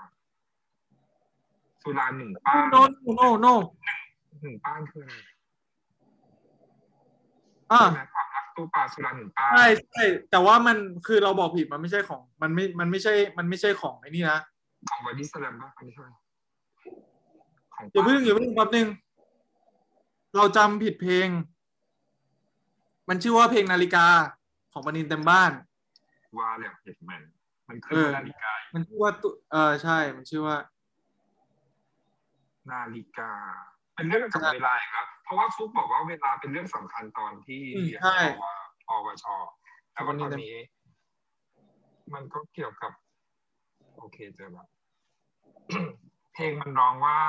C: สุดาหนึ่งป้าน
D: โนโนโน
C: หนึ่งป้านคืออะไร
D: อ่า
C: ใช่ไหมความรักตู้ปลาสุดาหนึ่งป้าน
D: ใช่ใช่แต่ว่ามันคือเราบอกผิดมันไม่ใช่ของ มันไม่มันไม่ใช่ มันไม่ใช่ของไอ้นี่นะ
C: ของบอดี้สแลมป่ะไม่ใช่ของ
D: อย่าเพิ่งอย่าเพิ่งแป๊บนึง เราจำผิดเพลง มันชื่อว่าเพลงนาฬิกาของปนินเต็มบ้าน
C: ว่าแล้วเห็นมันมันคือ
D: เออ
C: นาฬิกา
D: มันชื่อว่าตุเออใช่ มันชื่อว่า
C: นาฬิกา เป็นเรื่องเกี่ยวกับเวลาอีกแล้วเพราะว่าฟุกบอกว่าเวลาเป็นเรื่องสำคัญตอนที่
D: อืม
C: เรียน
D: ใช่
C: ปวชแล้วก็ตอนนี้ มันก็เกี่ยวกับ โอเคเจอแล้วเพลงมันร้องว่า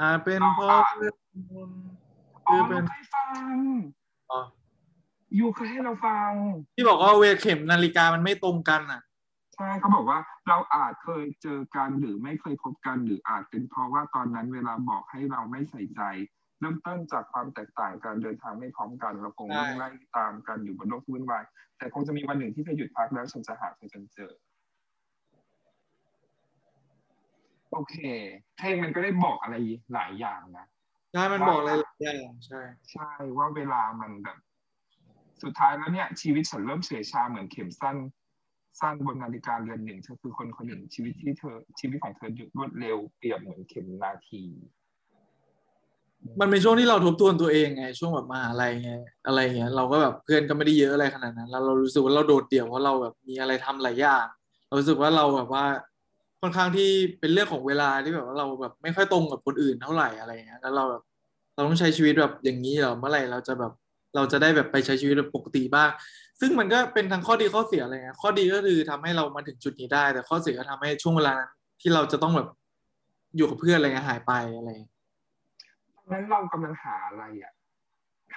D: อ่าเป็นเพราะเรื่องมนต์
C: อ๋อ
D: คือเป็
C: เรา
D: น
C: เคยฟัง
D: อ๋อ
C: ยูเคยให้เราฟัง
D: ที่บอกว่าเวลเข็มนาฬิกามันไม่ตรงกันอะ
C: ใช่เขาบอกว่าเราอาจเคยเจอกันหรือไม่เคยพบกันหรืออาจเป็นเพราะว่าตอนนั้นเวลาบอกให้เราไม่ใส่ใจ เริ่มต้นจากความแตกต่างการเดินทางไม่พร้อมกันเราคง
D: ใช่
C: วิ่งไล่ตามกันอยู่บนโลกวุ่นวายแต่คงจะมีวันหนึ่งที่เธอหยุดพักแล้วฉันจะหาเธอจนเจอ โอเคเพลงมันก็ได้บอกอะไรหลายอย่างนะ
D: ใช่มันบอกอะไรหลายอย่างใช่
C: ใช่ว่าเวลามันแบบ สุดท้ายแล้วเนี่ยชีวิตฉันเริ่มเฉื่อยชาเหมือนเข็มสั้นสั้นบนนาฬิกาเรือนหนึ่งเธอคือคนคนหนึ่งชีวิตที่เธอ ชีวิตของเธอหยุดรวดเร็วเปรียบเหมือนเข็มนาที
D: มันเป็นช่วงที่เราทบทวนตัวเองไง ช่วงแบบมหาลัยไงอะไรเงี้ยเราก็แบบเพื่อนก็ไม่ได้เยอะอะไรขนาดนั้น แล้วเรารู้สึกว่าเราโดดเดี่ยวเพราะเราแบบมีอะไรทำหลายอย่างเรารู้สึกว่าเราแบบว่าค่อนข้างที่เป็นเรื่องของเวลาที่แบบว่าเราแบบไม่ค่อยตรงกับคนอื่นเท่าไหร่อะไรเงี้ยแล้วเราแบบเราต้องใช้ชีวิตแบบอย่างนี้เหรอเมื่อไหร่เราจะแบบ เราจะได้แบบไปใช้ชีวิตปกติบ้าง ซึ่งมันก็เป็นทั้งข้อดีข้อเสียอะไรเงี้ยข้อดีก็คือทำให้เรามาถึงจุดนี้ได้ แต่ข้อเสียก็ทำให้ช่วงเวลานั้นที่เราจะต้องแบบอยู่กับเพื่อนอะไรเงี้ยหายไปอะไรเงี้ย
C: ตอนนั้นเรากำลังหาอะไรอะ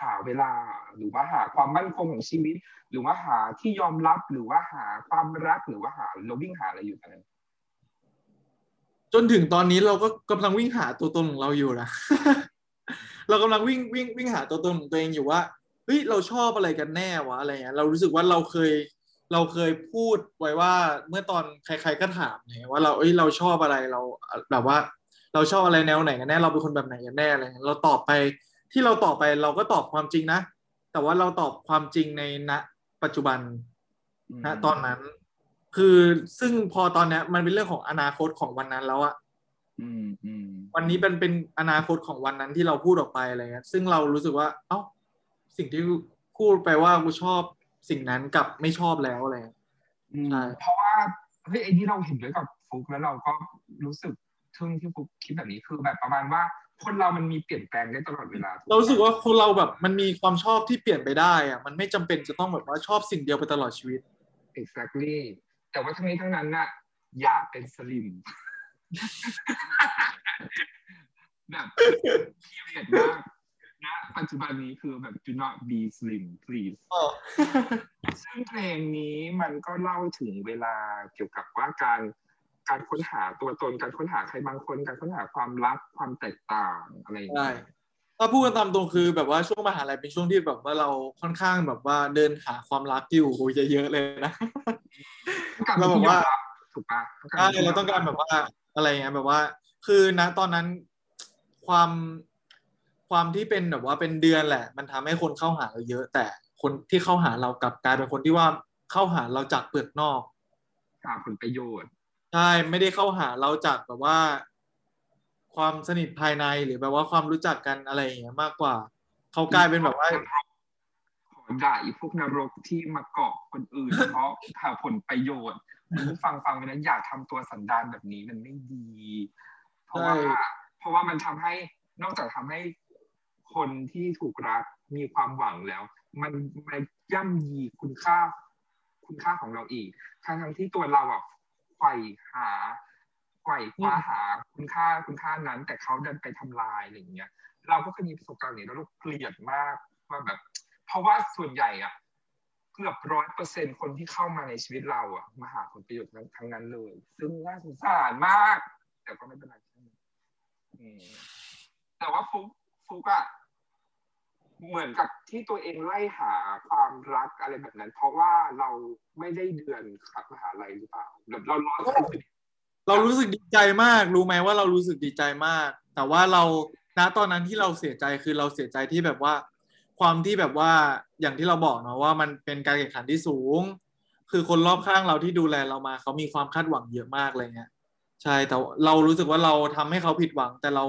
C: หาเวลาหรือว่าหาความมั่นคงของชีวิต หรือว่าหาที่ยอมรับหรือว่าหาความรักหรือว่าหาเราวิ่งหาอะไรอยู่ตอนนั้น
D: จนถึงตอนนี้เราก็กำลังวิ่งหาตัวตนของเราอยู่นะ เรากำลังวิ่งวิ่งวิ่งหาตัวตนของตัวเองอยู่ว่า เฮ้ยเราชอบอะไรกันแน่วะอะไรเงี้ยเรารู้สึกว่าเราเคย เราเคยพูดไว้ว่าเมื่อตอนใคร ๆก็ถามเนี่ยว่าเราเอ้ยเราชอบอะไรเราแบบว่า เราชอบอะไรแนวไหนกันแน่เราเป็นคนแบบไหนกันแน่อะไรเงี้ยเราตอบไปที่เราตอบไปเราก็ตอบความจริงนะ แต่ว่าเราตอบความจริงในณปัจจุบันณตอนนั้น คือซึ่งพอตอนเนี้ยมันเป็นเรื่องของอนาคตของวันนั้นแล้วอะ
C: อืมอืม
D: วันนี้เป็นเป็นอนาคตของวันนั้นที่เราพูดออกไปอะไรเงี้ยซึ่งเรารู้สึกว่า เอ้า สิ่งที่พูดไปว่ากูชอบสิ่งนั้นกับไม่ชอบแล้วอะไรเงี้ย
C: อืม
D: ใช่
C: เพราะว่าเฮ้ยไอ้นี่เราเห็นด้วยกับฟุกแล้วเราก็รู้สึกทึ่งที่ฟุกคิดแบบนี้คือแบบประมาณว่าคนเรามันมีเปลี่ยนแปลงได้ตลอดเวลาถูกไหม
D: เรารู้สึกว่าคนเราแบบมันมีความชอบที่เปลี่ยนไปได้อะมันไม่จำเป็นจะต้องแบบว่าชอบสิ่งเดียวไปตลอดชีวิต
C: exactly แต่ว่าทั้งนี้ทั้งนั้นน่ะอยากเป็นสลิมแบบพีเรียดมาก นะปัจจุบันนี้คือแบบ do not be slim please ซึ่งเพลงนี้มันก็เล่าถึงเวลาเกี่ยวกับว่าการการค้นหาตัวตนการค้นหาใครบางคนการค้นหาความรักความแตกต่างอะไรอย่าง
D: ใช่
C: เงี้ย
D: ถ้าพูดกันตามตรงคือแบบว่าช่วงมหาลัยเป็นช่วงที่แบบว่าเราค่อนข้างแบบว่าเดินหาความรักอยู่โอ้ยเยอะๆเลยนะ
C: ต้องการ
D: เรา
C: เป็น
D: บอก
C: ที่ยอ
D: ว่า
C: มรับถูกปะ
D: ใช่เราต้องการแบบว่าอะไรเงี้ยแบบว่า คือณตอนนั้นความ ความที่เป็นแบบว่าเป็นเดือนแหละ มันทำให้คนเข้าหาเราเยอะ แต่คนที่เข้าหาเรากลับกลายเป็นคนที่ว่าเข้าหาเราจากเปลือกนอก
C: หาผลประโยชน์
D: ใช่ไม่ได้เข้าหาเราจากแบบว่า ความสนิทภายในหรือแบบว่าความรู้จักกันอะไรอย่างเงี้ยมากกว่า เขากลายเป็นแบบว่า
C: ขอด่าอีพวกนรกที่มาเกาะคนอื่น เพราะหาผลประโยชน์คุณผู้ฟังฟังไปนะอย่าทำตัวสันดานแบบนี้มันไม่ดี เพราะว่า
D: ใช่
C: เพราะว่ามันทำให้นอกจากทำให้ คนที่ถูกรักมีความหวังแล้ว มันมาย่ำยีคุณค่า คุณค่าของเราอีกทั้งทั้งที่ตัวเราอะไขว่หาไขว่คว้าหาคุณค่าคุณค่านั้น แต่เขาดันไปทำลายอะไรอย่างเงี้ย เราก็เคยมีประสบการณ์นี้แล้วเราเกลียดมากว่าแบบ เพราะว่าส่วนใหญ่อะเกือบร้อยเปอร์เซ็นคนที่เข้ามาในชีวิตเราอะมาหาผลประโยชน์ทั้งทั้งนั้นเลย ซึ่งน่าสงสารมาก แต่ก็ไม่เป็นไรแต่ว่าฟุกฟุกอะ เหมือนกับที่ตัวเองไล่หาความรักอะไรแบบนั้น เพราะว่าเราไม่ได้เดือนขับมหาลัยหรือเปล่าแบบเราร้อนใครคนเดียว
D: เรารู้สึกดีใจมาก รู้ไหมว่าเรารู้สึกดีใจมาก แต่ว่าเราณตอนนั้นที่เราเสียใจคือเราเสียใจที่แบบว่า ความที่แบบว่าอย่างที่เราบอกเนาะว่ามันเป็นการแข่งขันที่สูง คือคนรอบข้างเราที่ดูแลเรามาเขามีความคาดหวังเยอะมากอะไรเงี้ยใช่แต่เรารู้สึกว่าเราทำให้เขาผิดหวัง แต่เรา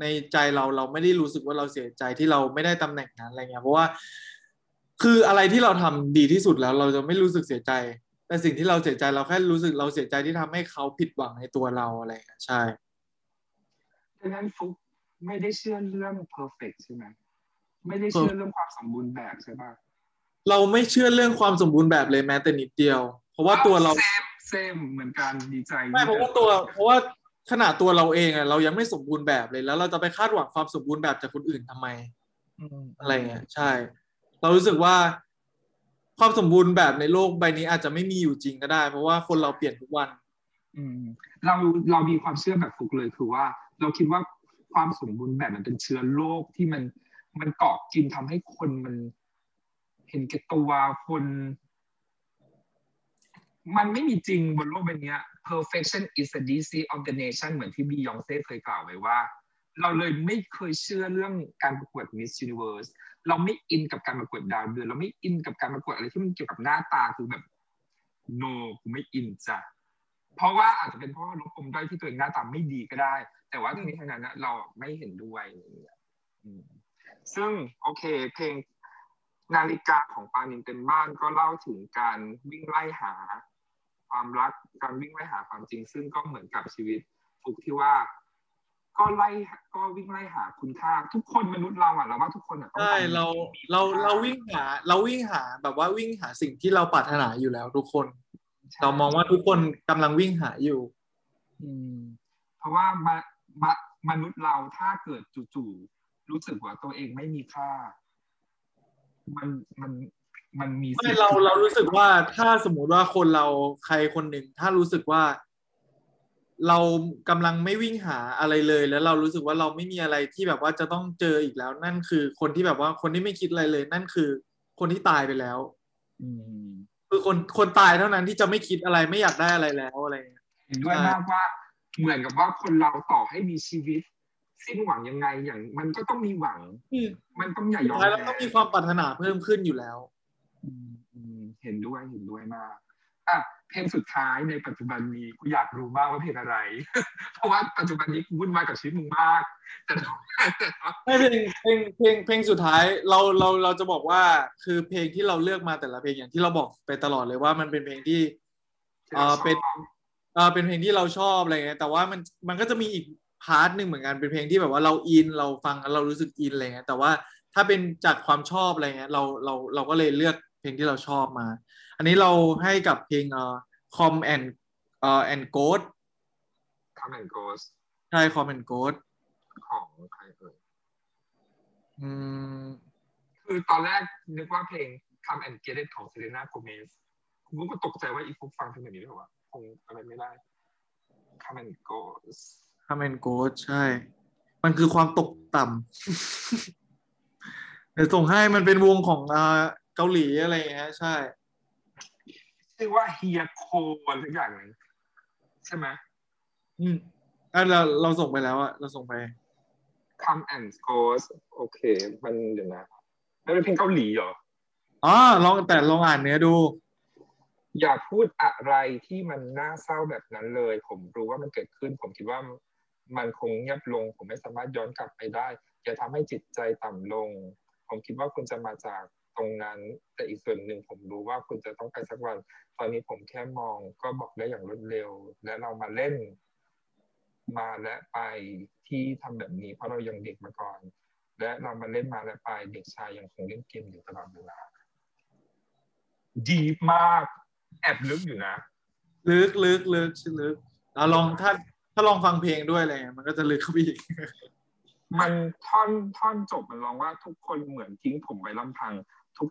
D: ในใจเราเราไม่ได้รู้สึกว่าเราเสียใจที่เราไม่ได้ตำแหน่งนั้นอะไรเงี้ยเพราะว่า คืออะไรที่เราทำดีที่สุดแล้ว เราจะไม่รู้สึกเสียใจ แต่สิ่งที่เราเสียใจเราแค่รู้สึกเราเสียใจที่ทำให้เขาผิดหวังในตัวเราอะไรเงี้ยใช่
C: ดังนั้นฟุกไม่ได้เชื่อเรื่อง perfect ใช่ไหมไม่ได้เชื่อเรื่องความสมบูรณ์แบบใช่ป่ะ
D: เราไม่เชื่อเรื่องความสมบูรณ์แบบเลยแม้แต่นิดเดียว เพราะว่าตัวเรา
C: เซมเซมเหมือนกันดีใจ
D: ไม่เพราะว่าตัว เพราะว่า ขนาดตัวเราเองอะเรายังไม่สมบูรณ์แบบเลยแล้ว เราจะไปคาดหวังความสมบูรณ์แบบจากคนอื่นทำไม
C: อะ
D: ไรเงี้ยใช่ เรารู้สึกว่า ความสมบูรณ์แบบในโลกใบนี้อาจจะไม่มีอยู่จริงก็ได้ เพราะว่าคนเราเปลี่ยนทุกวัน
C: อืม เราเรามีความเชื่อแบบฟุกเลยคือว่า เราคิดว่าความสมบูรณ์แบบมันเป็นเชื้อโรคที่มันมันเกาะกินทำให้คนมัน เห็นแก่ตัวคน มันไม่มีจริงบนโลกใบนี้ perfection is a disease of the nation เหมือนที่บียองเซ่เคยกล่าวไว้ว่า เราเลยไม่เคยเชื่อเรื่องการประกวด Miss Universe เราไม่อินกับการประกวดดาวเดือน เราไม่อินกับการประกวดอะไรที่มันเกี่ยวกับหน้าตาคือแบบ no กูไม่อินจ้ะเพราะว่าอาจจะเป็นเพราะว่าลดปมด้อยที่ตัวเองหน้าตาไม่ดีก็ได้ แต่ว่าทั้งนี้ทั้งนั้นนะเราไม่เห็นด้วยซึ่งโอเคเพลงนาฬิกาของปานินเต็มบ้านก็เล่าถึงการวิ่งไล่หา ความรักการวิ่งไล่หาความจริง ซึ่งก็เหมือนกับชีวิตฟุกที่ว่า ก็ไล่ก็วิ่งไล่หาคุณค่า ทุกคนมนุษย์เราอะเราว่าทุกคนอะต้อง
D: ใช่
C: การ
D: เรา
C: มี
D: เรา
C: คุณค่
D: เราวิ่งหา เราวิ่งหาแบบว่าวิ่งหาสิ่งที่เราปรารถนาอยู่แล้ว ทุกคน
C: ใช่
D: เรามองว่าทุกคนกำลังวิ่งหาอยู่
A: อืม
C: เพราะว่ามามมนุษย์เราถ้าเกิดจู่ๆรู้สึกว่าตัวเองไม่มีค่า มันมัน มันมี
D: ไม่เราเรารู้สึกว่าถ้าสมมุติว่าคนเราใครคนหนึ่งถ้ารู้สึกว่า เรากำลังไม่วิ่งหาอะไรเลย แล้วเรารู้สึกว่าเราไม่มีอะไรที่แบบว่าจะต้องเจออีกแล้ว นั่นคือคนที่แบบว่าคนที่ไม่คิดอะไรเลย นั่นคือ คนที่ตายไปแล้ว
A: อืม
D: คือคนคนตายเท่านั้นที่จะไม่คิดอะไรไม่อยากได้อะไรแล้วอะไรอย่างเงี้ย
C: เห็นด้วยมากว่าเหมือนกับว่าคนเราต่อให้มีชีวิต สิ้นหวังยังไงอย่าง มันก็ต้องมีหวัง
D: อืม
C: มันต้องอย่าย
D: สุ
C: อ
D: ด
C: ม
D: ท้ายแล้ว
C: แพ้
D: ก็มีความปรารถนาเพิ่มขึ้นอยู่แล้ว
C: อืมอืม เห็นด้วยเห็นด้วยมากอะเพลงสุดท้ายในปัจจุบันนี้กูอยากรู้มากว่าเพลงอะไร เพราะว่าปัจจุบันนี้กูวุ่นวายกับชีวิตมึงมากแต่แต่
D: ไม่เพลงเพลงเพลงเพลงสุดท้ายเราเราเราจะบอกว่าคือเพลงที่เราเลือกมาแต่ละเพลงอย่างที่เราบอกไปตลอดเลยว่ามันเป็นเพลงที่เอ่อเป็นเออเป็นเพลงที่เราชอบอะไรเงี้ยแต่ว่ามันมันก็จะมีอีกพาร์ทหนึ่งเหมือนกันเป็นเพลงที่แบบว่าเราอินเราฟังแล้วเรารู้สึกอินอะไรเงี้ยแต่ว่าถ้าเป็นจากความชอบอะไรเงี้ยเราเราเราก็เลยเลือก เพลงที่เราชอบมา อันนี้เราให้กับเพลงเอ่อ com and เอ่อ and ghost
C: คาแมนโกส
D: ใช่ Comes and Goes
C: ของใครเอ่ย
D: อืม
C: คือตอนแรกนึกว่าเพลง Come and Get It ของ Selena Gomez ผมก็ตกใจว่าอีฟุกฟังเพลงแบบนี้ด้วยวะคงอะไรไม่ได้ Come and Goes
D: Comes and Goes ใช่ มันคือความตกต่ำเดี๋ยวส่งให้มันเป็นวงของ เอ่อเกาหลีอะไรเงี้ยใช่
C: ชื่อว่าเฮียโคอะไรสักอย่างหนึงใช่ไหม
D: อืมอะเราเราส่งไปแล้วอะเราส่งไป
C: Come and Goes โอเค มันเดี๋ยวนะแล้วเป็นเพลงเกาหลีเหรอ
D: อ๋อลองแต่ลองอ่านเนื้อดู
C: อย่าพูดอะไรที่มันน่าเศร้าแบบนั้นเลย ผมรู้ว่ามันเกิดขึ้น ผมคิดว่ามันคงเงียบลง ผมไม่สามารถย้อนกลับไปได้ อย่าทำให้จิตใจต่ำลง ผมคิดว่าคุณจะมาจาก ตรงนั้น แต่อีกส่วนหนึ่งผมรู้ว่าคุณจะต้องไปสักวัน ตอนนี้ผมแค่มองก็บอกได้อย่างรวดเร็ว และเรามาเล่น มาและไปที่ทำแบบนี้ เพราะเรายังเด็กมาก่อน และเรามาเล่นมาและไปเด็กชายยังคงเล่นเกมอยู่ตลอดเวลาดีมากแอบลึกอยู่นะ
D: ลึกลึกลึกลึกเราลองถ้าถ้าลองฟังเพลงด้วยอะไรเงี้ยมันก็จะลึกเข้าไปอีก
C: มันท่อนท่อนจบมันร้องว่าทุกคนเหมือนทิ้งผมไว้ลำพัง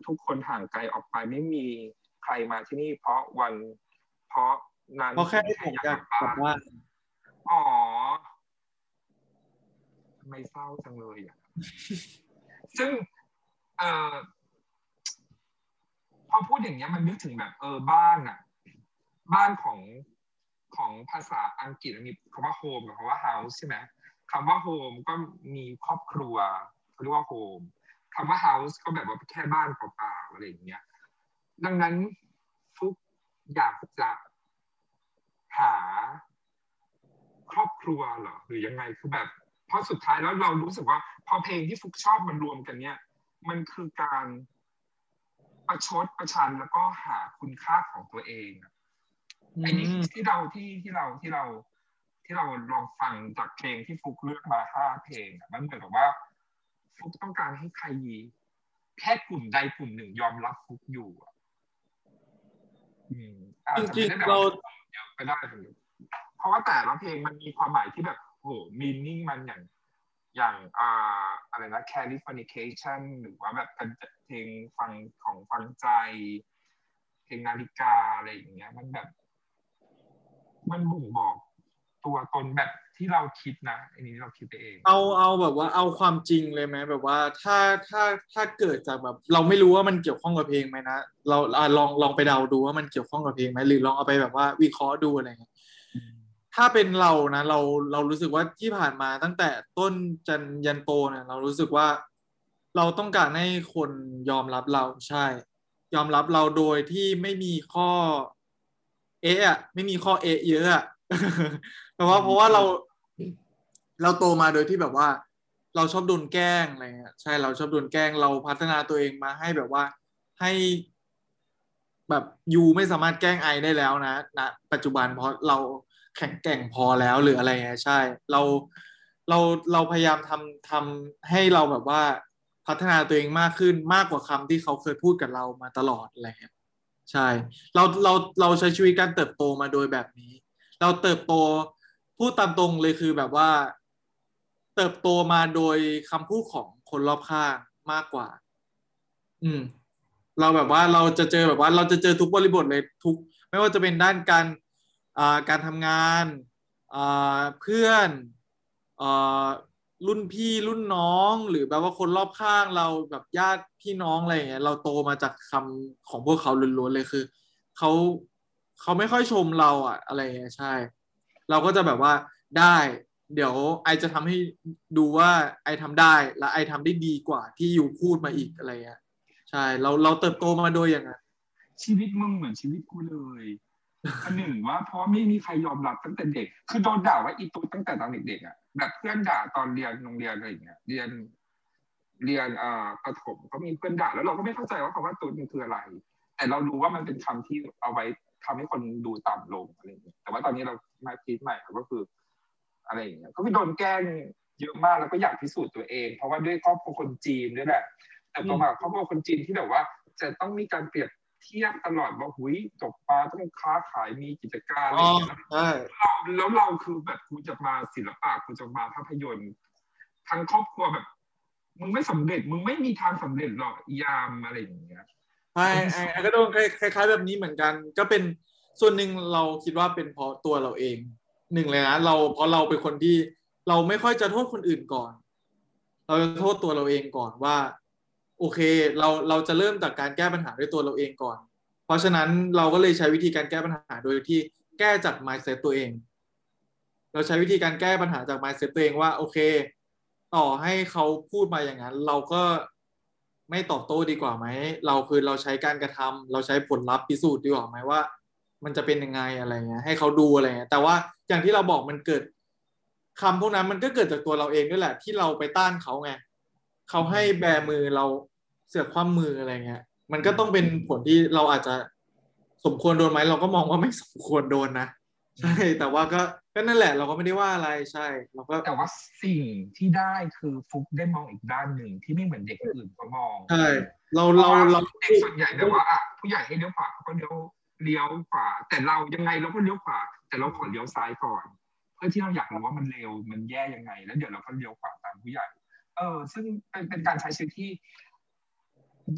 C: ทุก ๆ คนห่างไกลออกไปไม่มีใครมาที่นี่ เพราะวันเพราะนั้น
D: เพราะแค่ผมอยากกลับบ้าน
C: อ๋อทำไมเศร้าจังเลยอะซึ่งเอ่อพอพูดอย่างเงี้ยมันนึกถึงแบบ เออบ้านอะ บ้านของของภาษาอังกฤษมันมีคำว่า home กับคำว่า house ใช่ไหมคำว่า home ก็มีครอบครัวเขาเรียกว่า home คำว่า house ก็แบบว่าแค่บ้านเปล่าๆอะไรอย่างเงี้ย ดังนั้นฟุกอยากจะหาครอบครัวเหรอหรือยังไงคือแบบเพราะสุดท้ายแล้วเรารู้สึกว่า พอเพลงที่ฟุกชอบมันรวมกันเนี่ย มันคือการประชดประชันแล้วก็หาคุณค่าของตัวเองอะไอ้นี่ที่เราที่ที่เราที่เราที่เราลองฟังจากเพลงที่ฟุกเลือกมาห้าเพลงอะมันเหมือนกับว่า ฟุกต้องการให้ใครแค่กลุ่มใดกลุ่มหนึ่งยอมรับฟุกอยู่อะอืมอาจจะ
D: จริ
C: ไม่
D: ง
C: ได้
D: ๆ
C: แบบ
D: เรา
C: เยอะไปได้เลยเพราะว่าแต่ละเพลงมันมีความหมายที่แบบโอ้โหมีนิ่งมันอย่าง อย่างอ่าอะไรนะ Californication หรือว่าแบบเป็นเพลงฟังของฟังใจ เพลงนาฬิกาอะไรอย่างเงี้ย มันแบบ มันบ่งบอกตัวตนแบบ ที่เราคิดนะอันนี้เราคิดไปเอง
D: เอาเอาแบบว่าเอาความจริงเลยไหมแบบว่าถ้าถ้าถ้าเกิดจากแบบ เราไม่รู้ว่ามันเกี่ยวข้องกับเพลงไหมนะเราอะลองลองไปเดาดูว่ามันเกี่ยวข้องกับเพลงไหมหรือลองเอาไปแบบว่าวิเคราะห์ดูอะไรเงี้ยถถ้าเป็นเรานะเราเรารู้สึกว่าที่ผ่านมาตั้งแต่ต้นจนยันโตเนี่ยเรารู้สึกว่าเราต้องการให้คนยอมรับเราใช่ ยอมรับเราโดยที่ไม่มีข้อ เอะอะไม่มีข้อเอะเยอะอะเพราะว่าเพราะว่าเรา เราโตมาโดยที่แบบว่า เราชอบโดนแกล้งอะไรเงี้ยใช่เราชอบโดนแกล้งเราพัฒนาตัวเองมาให้แบบว่าให้ แบบยูไม่สามารถแกล้งไอได้แล้วนะณปัจจุบันเพราะเราแข็งแกร่งพอแล้วหรืออะไรเงี้ยใช่ เราเราเราพยายามทำทำให้เราแบบว่าพัฒนาตัวเองมากขึ้นมากกว่าคำที่เขาเคยพูดกับเรามาตลอดอะไรเงี้ยใช่ เราเราเราใช้ชีวิตการเติบโตมาโดยแบบนี้ เราเติบโตพูดตามตรงเลยคือแบบว่า เติบโตมาโดยคำพูดของคนรอบข้างมากกว่า อืม เราแบบว่าเราจะเจอแบบว่า เราจะเจอทุกบริบทเลยทุก ไม่ว่าจะเป็นด้านการอ่าการทำงานอ่าเพื่อนอ่ารุ่นพี่รุ่นน้องหรือแบบว่าคนรอบข้างเราแบบญาติพี่น้องอะไรอย่างเงี้ยเราโตมาจากคำของพวกเขาล้วนๆเลยคือเขาเขาไม่ค่อยชมเราอะอะไรอย่างเงี้ยใช่ เราก็จะแบบว่าได้ เดี๋ยวไอจะทำให้ดูว่าไอทำได้ และไอทำได้ดีกว่าที่อยู่พูดมาอีกอะไรเงี้ยใช่ เราเราเติบโตมาโดยอย่างนั้น
C: ชีวิตมึงเหมือนชีวิตกูเลยอันหนึ่งว่าเพราะไม่มีใครยอมรับตั้งแต่เด็ก คือโดนด่าว่าอีตุ๊ตั้งแต่ตอนเด็กๆอะแบบเพื่อนด่าตอนเรียนโรงเรียนอะไรอย่างเงี้ยเรียนเรียนอ่าประถมก็มีเพื่อนด่าแล้วเราก็ไม่เข้าใจว่าคำว่าตุ๊ดมันคืออะไร แต่เรารู้ว่ามันเป็นคำที่เอาไว้ทำให้คนดูต่ำลงอะไรอย่างเงี้ยแต่ว่าตอนนี้เรามาคิดใหม่ก็คือ อะไรอย่างเงี้ยก็คือโดนแกล้งเยอะมากแล้วก็อยากพิสูจน์ตัวเอง เพราะว่าด้วยครอบครัวคนจีนด้วยแหละ แต่ต่อมาครอบครัวคนจีนที่แบบว่า จะต้องมีการเปรียบเทียบตลอดว่าหุยตกปลาต้องค้าขายมีกิจการอะไรอย่างเงี้ย
D: ใช่
C: เราแล้วเราคือแบบกูจะมาศิลปะกูจะมาภาพยนตร์ทั้งครอบครัวแบบ มึงไม่สำเร็จ มึงไม่มีทางสำเร็จหรอกยามอะไรอย่างเงี้ย
D: ใช่ไอ้ไอ้ก็โดนคล้ายๆแบบนี้เหมือนกัน ก็เป็นส่วนหนึ่งเราคิดว่าเป็นเพราะตัวเราเอง หนึ่งเลยนะเราเพราะเราเป็นคนที่เราไม่ค่อยจะโทษคนอื่นก่อน เราจะโทษตัวเราเองก่อนว่า โอเค เราเราจะเริ่มจากการแก้ปัญหาด้วยตัวเราเองก่อน เพราะฉะนั้นเราก็เลยใช้วิธีการแก้ปัญหาโดยที่แก้จาก mindset ตัวเอง เราใช้วิธีการแก้ปัญหาจาก mindset ตัวเองว่า โอเค ต่อให้เขาพูดมาอย่างนั้น เราก็ไม่ตอบโต้ดีกว่าไหม เราคือเราใช้การกระทำเราใช้ผลลัพธ์พิสูจน์ดีกว่าไหมว่า มันจะเป็นยังไงอะไรเงี้ยให้เขาดูอะไรเงี้ยแต่ว่า อย่างที่เราบอกมันเกิดคำพวกนั้นมันก็เกิดจากตัวเราเองด้วยแหละ ที่เราไปต้านเขาไงเขาให้แบมือเราเสือกความมืออะไรเงี้ย มันก็ต้องเป็นผลที่เราอาจจะสมควรโดนไหมเราก็มองว่าไม่สมควรโดนนะใช่ แต่ว่าก็ก็นั่นแหละ เราก็ไม่ได้ว่าอะไรใช่ เราก็
C: แต่ว่าสิ่งที่ได้คือฟุกได้มองอีกด้านหนึ่งที่ไม่เหมือนเด็กอื่นเขามอง
D: ใช่เราเราเรา
C: เด็กส่วนใหญ่แบบว่าอะผู้ใหญ่ให้เลี้ยวขวาเขาก็เลี้ยวเลี้ยวขวาแต่เรายังไงเราก็เลี้ยวขวา แต่เราขอเลี้ยวซ้ายก่อน เพื่อที่เราอยากรู้ว่ามันเร็วมันแย่ยังไง แล้วเดี๋ยวเราก็เลี้ยวขวาตามผู้ใหญ่ เออ ซึ่งเป็นเป็นการใช้ชีวิตที่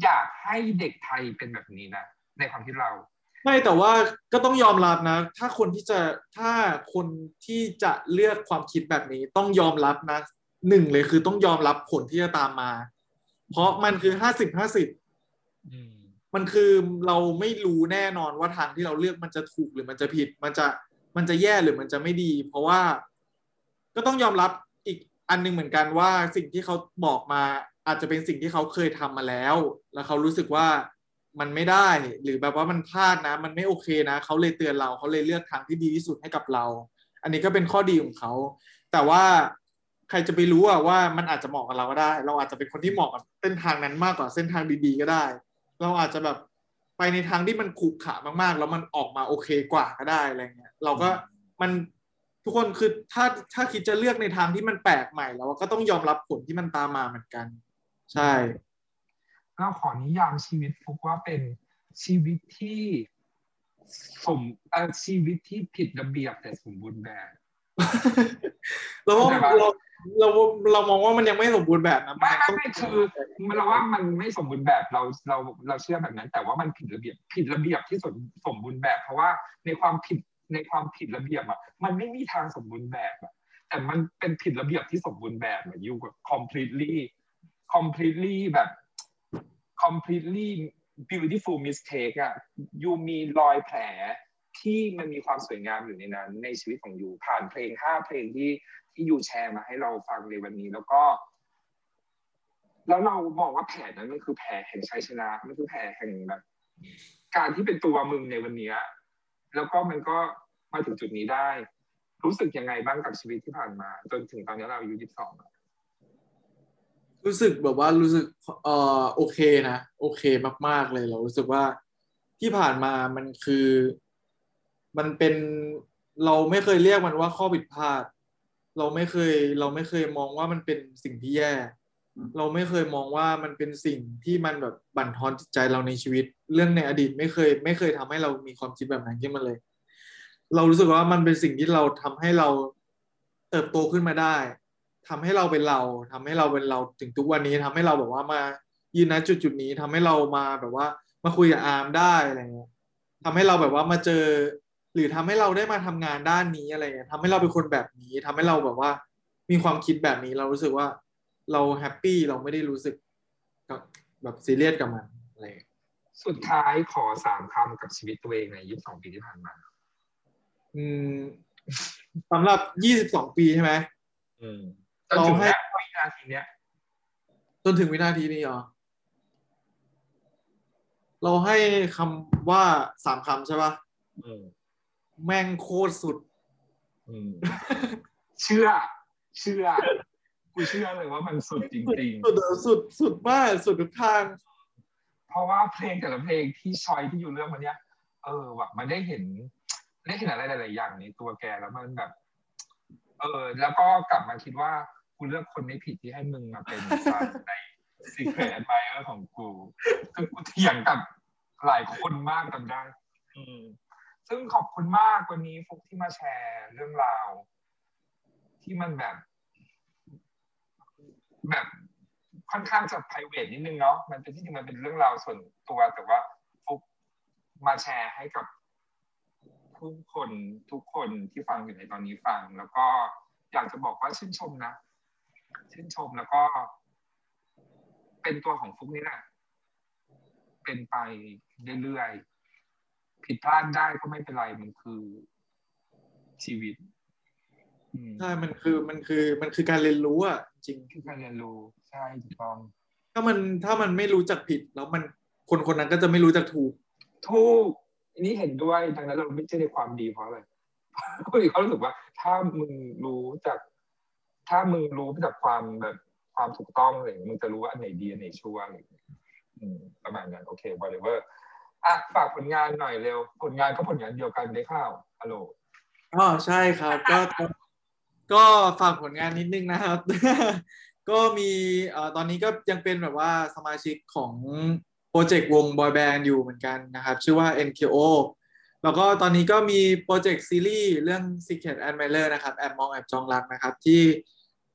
C: อยากให้เด็กไทยเป็นแบบนี้นะในความคิดเรา
D: ไม่แต่ว่าก็ต้องยอมรับนะ ถ้าคนที่จะถ้าคนที่จะเลือกความคิดแบบนี้ต้องยอมรับนะหนึ่งเลยคือต้องยอมรับผลที่จะตามมา เพราะมันคือห้าสิบห้าสิบ
A: อืม
D: มันคือเราไม่รู้แน่นอนว่าทางที่เราเลือกมันจะถูกหรือมันจะผิด มันจะ มันจะแย่หรือมันจะไม่ดี เพราะว่าก็ต้องยอมรับอีกอันหนึงเหมือนกันว่าสิ่งที่เขาบอกมาอาจจะเป็นสิ่งที่เขาเคยทำมาแล้ว แล้วเขารู้สึกว่ามันไม่ได้ หรือแบบว่ามันพลาดนะ มันไม่โอเคนะ เขาเลยเตือนเราเขาเลยเลือกทางที่ดีที่สุดให้กับเรา อันนี้ก็เป็นข้อดีของเขา แต่ว่าใครจะไปรู้อะว่ามันอาจจะเหมาะกับเราก็ได้ เราอาจจะเป็นคนที่เหมาะกับเส้นทางนั้นมากกว่าเส้นทางดีๆก็ได้ เราอาจจะแบบ ไปในทางที่มันขรุขระมากๆ แล้วมันออกมาโอเคกว่าก็ได้อะไรเงี้ยเราก็มันทุกคนคือถ้าถ้าคิดจะเลือกในทางที่มันแปลกใหม่แล้วก็ต้องยอมรับผลที่มันตามมาเหมือนกัน ใช่
C: เราขอนิยามชีวิตฟุกว่าเป็นชีวิตที่สมเอ่อชีวิตที่ผิดระเบียบแต่สมบูรณ์แบบ
D: เราว่า
C: เข้าใจปะ
D: เรา เราเรามองว่ามันยังไม่สมบูรณ์แบบนะ
C: ไม่
D: นยัง
C: ไม่คือเราว่ามันไม่สมบูรณ์แบบเราเราเราเชื่อแบบนั้น แต่ว่ามันผิดระเบียบผิดระเบียบที่สมสมบูรณ์แบบ เพราะว่าในความผิดในความผิดระเบียบอะมันไม่มีทางสมบูรณ์แบบอะแต่มันเป็นผิดระเบียบที่สมบูรณ์แบบอะอยู่กับ completely completely แบบ completely beautiful mistake อะยูมีรอยแผลที่มันมีความสวยงามอยู่ในนั้น ในชีวิตของยูผ่านเพลงห้าเพลงที่ ที่ยูแชร์มาให้เราฟังในวันนี้ แล้วก็ แล้วเราบอกว่าแผลนั้นมันคือแผลแห่งชัยชนะมันคือแผลแห่งแบบ การที่เป็นตัวมึงในวันนี้แล้วก็มันก็มาถึงจุดนี้ได้ รู้สึกยังไงบ้างกับชีวิตที่ผ่านมา จนถึงตอนนี้เราอายุยี่สิบสอง
D: รู้สึกแบบว่ารู้สึกเอ่อโอเคนะ โอเคมาก ๆเลยเรารู้สึกว่าที่ผ่านมามันคือ มันเป็นเราไม่เคยเรียกมันว่าข้อผิดพลาด เราไม่เคยเราไม่เคยมองว่ามันเป็นสิ่งที่แย่ เราไม่เคยมองว่ามันเป็นสิ่งที่มันแบบบั่นทอนจิตใจเราในชีวิต เรื่องในอดีตไม่เคย ไม่เคยทำให้เรามีความคิดแบบนั้นขึ้นมาเลย เรารู้สึกว่ามันเป็นสิ่งที่เราทำให้เราเติบโตขึ้นมาได้ทำให้เราเป็นเราทำให้เราเป็นเราถึงทุกวันนี้ทำให้เราแบบว่ามายืนณจุดจุดๆนี้ทำให้เรามาแบบว่ามาคุยกับอาร์มได้อะไรเงี้ยทำให้เราแบบว่ามาเจอ หรือทำให้เราได้มาทำงานด้านนี้อะไรเงี้ยทำให้เราเป็นคนแบบนี้ทำให้เราแบบว่า มีความคิดแบบนี้เรารู้สึกว่า เรา happy เราไม่ได้รู้สึกกับแบบซีเรียสกับมันอะไรเงี้ย
C: สุดท้ายขอสามคำกับชีวิตตัวเองในยี่สิบสองปีที่ผ่านมา
D: อืมสำหรับยี่สิบสองปีใช่ไหม
C: อืมจนถึงณวินาทีเนี้ย
D: จนถึงวินาทีนี้เหรอเราให้คำว่าสามคำใช่ปะ
C: อืม
D: แม่งโคตรสุด
C: อืมเชื่อ เชื่อ กูเชื่อเลยว่ามันสุดจริง
D: สุดสุดสุดมากสุดทุกทาง
C: ๆเพราะว่าเพลงแต่ละเพลงที่ชอยที่อยู่เรื่องมันเนี้ย เออว่ะมันได้เห็น ได้เห็นอะไรหลายๆอย่างในตัวแกแล้วมันแบบ เออ แล้วก็กลับมาคิดว่ากูเลือกคนไม่ผิดที่ให้มึงมาเป็นใน Secret Admirer ของกูซึ่งกูเถียงกับหลายคนมากจำได้อืม ซึ่งขอบคุณมากวันนี้ฟุกที่มาแชร์เรื่องราว ที่มันแบบ แบบค่อนข้างจะ p r i v a t นิดนึงเนาะมันเป็นที่จริงมันเป็นเรื่องราวส่วนตัวแต่ว่าฟุกมาแชร์ให้กับทุกคนทุกคนที่ฟังอยู่ในตอนนี้ฟัง แล้วก็อยากจะบอกว่าชื่นชมนะ ชื่นชมแล้วก็ เป็นตัวของฟุกนี่แหละเป็นไปเรื่อยๆ ผิดพลาดได้ก็ไม่เป็นไรมันคือชีวิตอืม
D: ใช่ มันคือมันคือมันคือการเรียนรู้อะจริง
C: คือการเรียนรู้ใช่ถูกต้อง
D: ถ้ามันถ้ามันไม่รู้จักผิด แล้วมันคนคนนั้นก็จะไม่รู้จักถูก
C: ถูกอันนี้เห็นด้วยดังนั้นเราไม่ใช่ในความดีเพราะอะไรเพราะเขารู้สึกว่า ถ้ามึงรู้จาก ถ้ามึงรู้จากความแบบความถูกต้องอะไรอย่างเงี้ยมึงจะรู้ว่าอันไหนดีอันไหนชั่วอะไรอย่างเงี้ยอืมประมาณนั้นโอเค whatever อ่ะฝากผลงานหน่อยเร็ว ผลงานก็ผลงานเดียวกันได้ข่าวฮัลโหล
D: อ๋อใช่ครับก็ก็ก็ฝากผลงานนิดนึงนะครับ ก็มีเอ่อตอนนี้ก็ยังเป็นแบบว่าสมาชิกของโปรเจกต์วงบอยแบนด์อยู่เหมือนกันนะครับ ชื่อว่า NKO แล้วก็ตอนนี้ก็มีโปรเจกต์ซีรีส์เรื่อง Secret Admirer นะครับ แอบมองแอบจองรักนะครับ ที่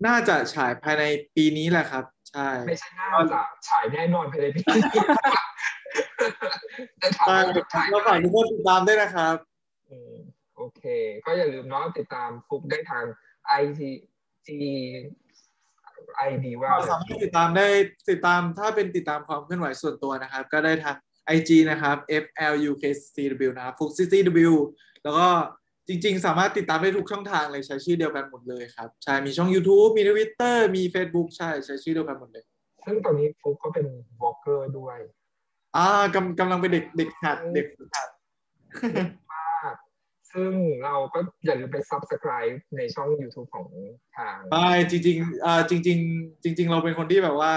D: น่าจะฉายภายในปีนี้แหละครับ ใช่
C: ไม่ใช่น่าจะฉายแน่นอนภายในปีนี้แต่ถาม
D: ใช่
C: ว่าฉาย
D: ก็
C: เมื่อไห
D: ฝาก
C: ร่
D: ทุกคนติดตามด้วยนะครับ
C: อืมโอเค ก็อย่าลืมเนาะติดตามฟุกได้ทาง ITG ID ว่า
D: เราสามารถติดตามได้ติดตามถ้าเป็นติดตามความเคลื่อนไหวส่วนตัวนะครับ ก็ได้ทาง IG นะครับ FLUKCW นะครับ f u k CCW แล้วก็ จริง ๆ สามารถติดตามได้ทุกช่องทางเลยใช้ชื่อเดียวกันหมดเลยครับ ใช่ มีช่อง YouTube มี Twitter มี Facebook ใช่ ใช้ชื่อเดียวกันหมดเลย
C: ซึ่งตอนนี้ฟุกก็เป็นวอล์กเกอร์ด้วย
D: อ่ากำกำลังเป็นเด็กเด็กหัดเด็กฝึกหัด
C: มากซึ่งเราก็อย่าลืมไป subscribe ในช่อง YouTube ของทาง
D: ใช่จริงๆอ่าจริง ๆ จริง ๆ เราเป็นคนที่แบบว่า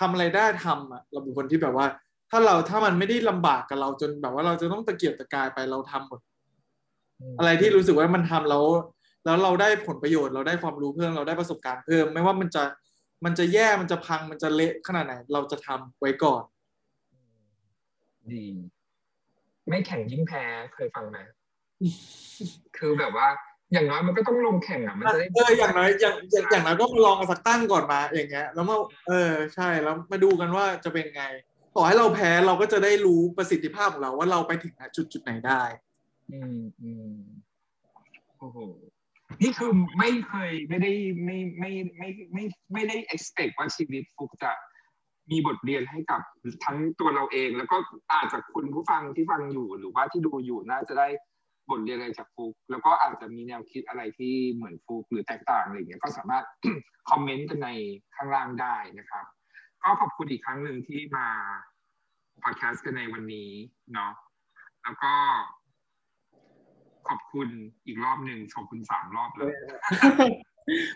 D: ทำอะไรได้ทำอะเราเป็นคนที่แบบว่า ถ้าเราถ้ามันไม่ได้ลำบากกับเราจนแบบว่าเราจะต้องตะเกียบตะกายไปเราทำหมด อะไรที่รู้สึกว่ามันทำแล้วแล้วเราได้ผลประโยชน์เราได้ความรู้เพิ่มเราได้ประสบการณ์เพิ่ม ไม่ว่ามันจะมันจะแย่มันจะพังมันจะเละขนาดไหน เราจะทำไว้ก่อน
C: ดี ไม่แข่งยิ่งแพ้เคยฟังไหมคือแบบว่า อย่างน้อยมันก็ต้องลงแข่งอะมันจะได้
D: เอออย่างน้อยอย่างอย่างอย่างน้อยก็มาลองกันสักตั้งก่อนมา อย่างเงี้ย แล้วมาเออใช่แล้วมาดูกันว่าจะเป็นไงต่อให้เราแพ้เราก็จะได้รู้ประสิทธิภาพของเราว่าเราไปถึงจุดจุดไหนได้
C: อืมอืมโอ้โหนี่คือไม่เคยไม่ได้ไม่ไม่ไม่ไม่ไม่ได้ expect ว่าชีวิตฟุกจะมีบทเรียนให้กับทั้งตัวเราเอง แล้วก็อาจจะคุณผู้ฟังที่ฟังอยู่หรือว่าที่ดูอยู่น่าจะได้บทเรียนอะไรจากฟุกแล้วก็อาจจะมีแนวคิดอะไรที่เหมือนฟุกหรือแตกต่างอะไรอย่างเงี้ยก็สามารถคอมเมนต์กันในข้างล่างได้นะครับ ก็ขอบคุณอีกครั้งหนึ่งที่มาพอดแคสต์กันในวันนี้เนาะแล้วก็ ขอบคุณอีกรอบหนึ่งขอบคุณสามรอบเลย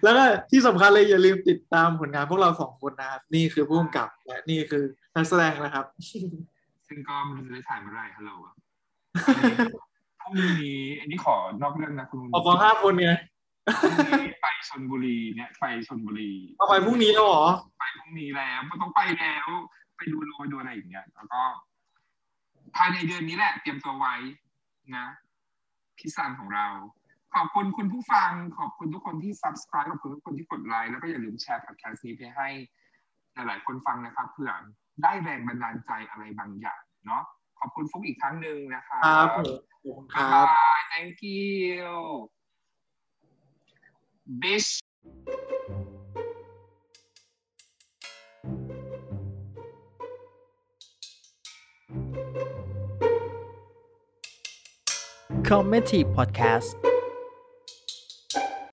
D: แล้วก็ที่สำคัญเลยอย่าลืมติดตามผลงานพวกเราสองคนนะครับ นี่คือผู้กำกับ และนี่คือนักแสดงนะครับ
C: ซึ่งก็ไมันจะได้ถ่ายเมื่อไหร่ฮัลโหลอะพรุ่งนี้อันนี้ขอนอกเรื่องนะคุณ
D: ออกของห้าคนไง
C: พรุ่งนี้ไปชนบุรีเนี่ยไปชนบุรี
D: เอาไปพรุ่งนี้แล้วเหรอ
C: ไปพรุ่งนี้แล้วก็ต้องไปแล้ว ไปดูโรไปดูอะไรอย่างเงี้ยแล้วก็ภายในเดือนนี้แหละ เตรียมตัวไว้นะ พี่ซันของเรา ขอบคุณคุณผู้ฟัง ขอบคุณทุกคนที่ subscribe ขอบคุณทุกคนที่กดไลค์แล้วก็อย่าลืมแชร์ podcast นี้ไปให้หลายๆคนฟังนะครับเผื่อได้แรงบันดาลใจอะไรบางอย่างเนาะขอบคุณฟุกอีกครั้งหนึ่งนะครับ
D: ครับผมขอบคุณค
C: บ๊าย
D: รับ
C: บาย thank you bitch
A: Comedy Podcast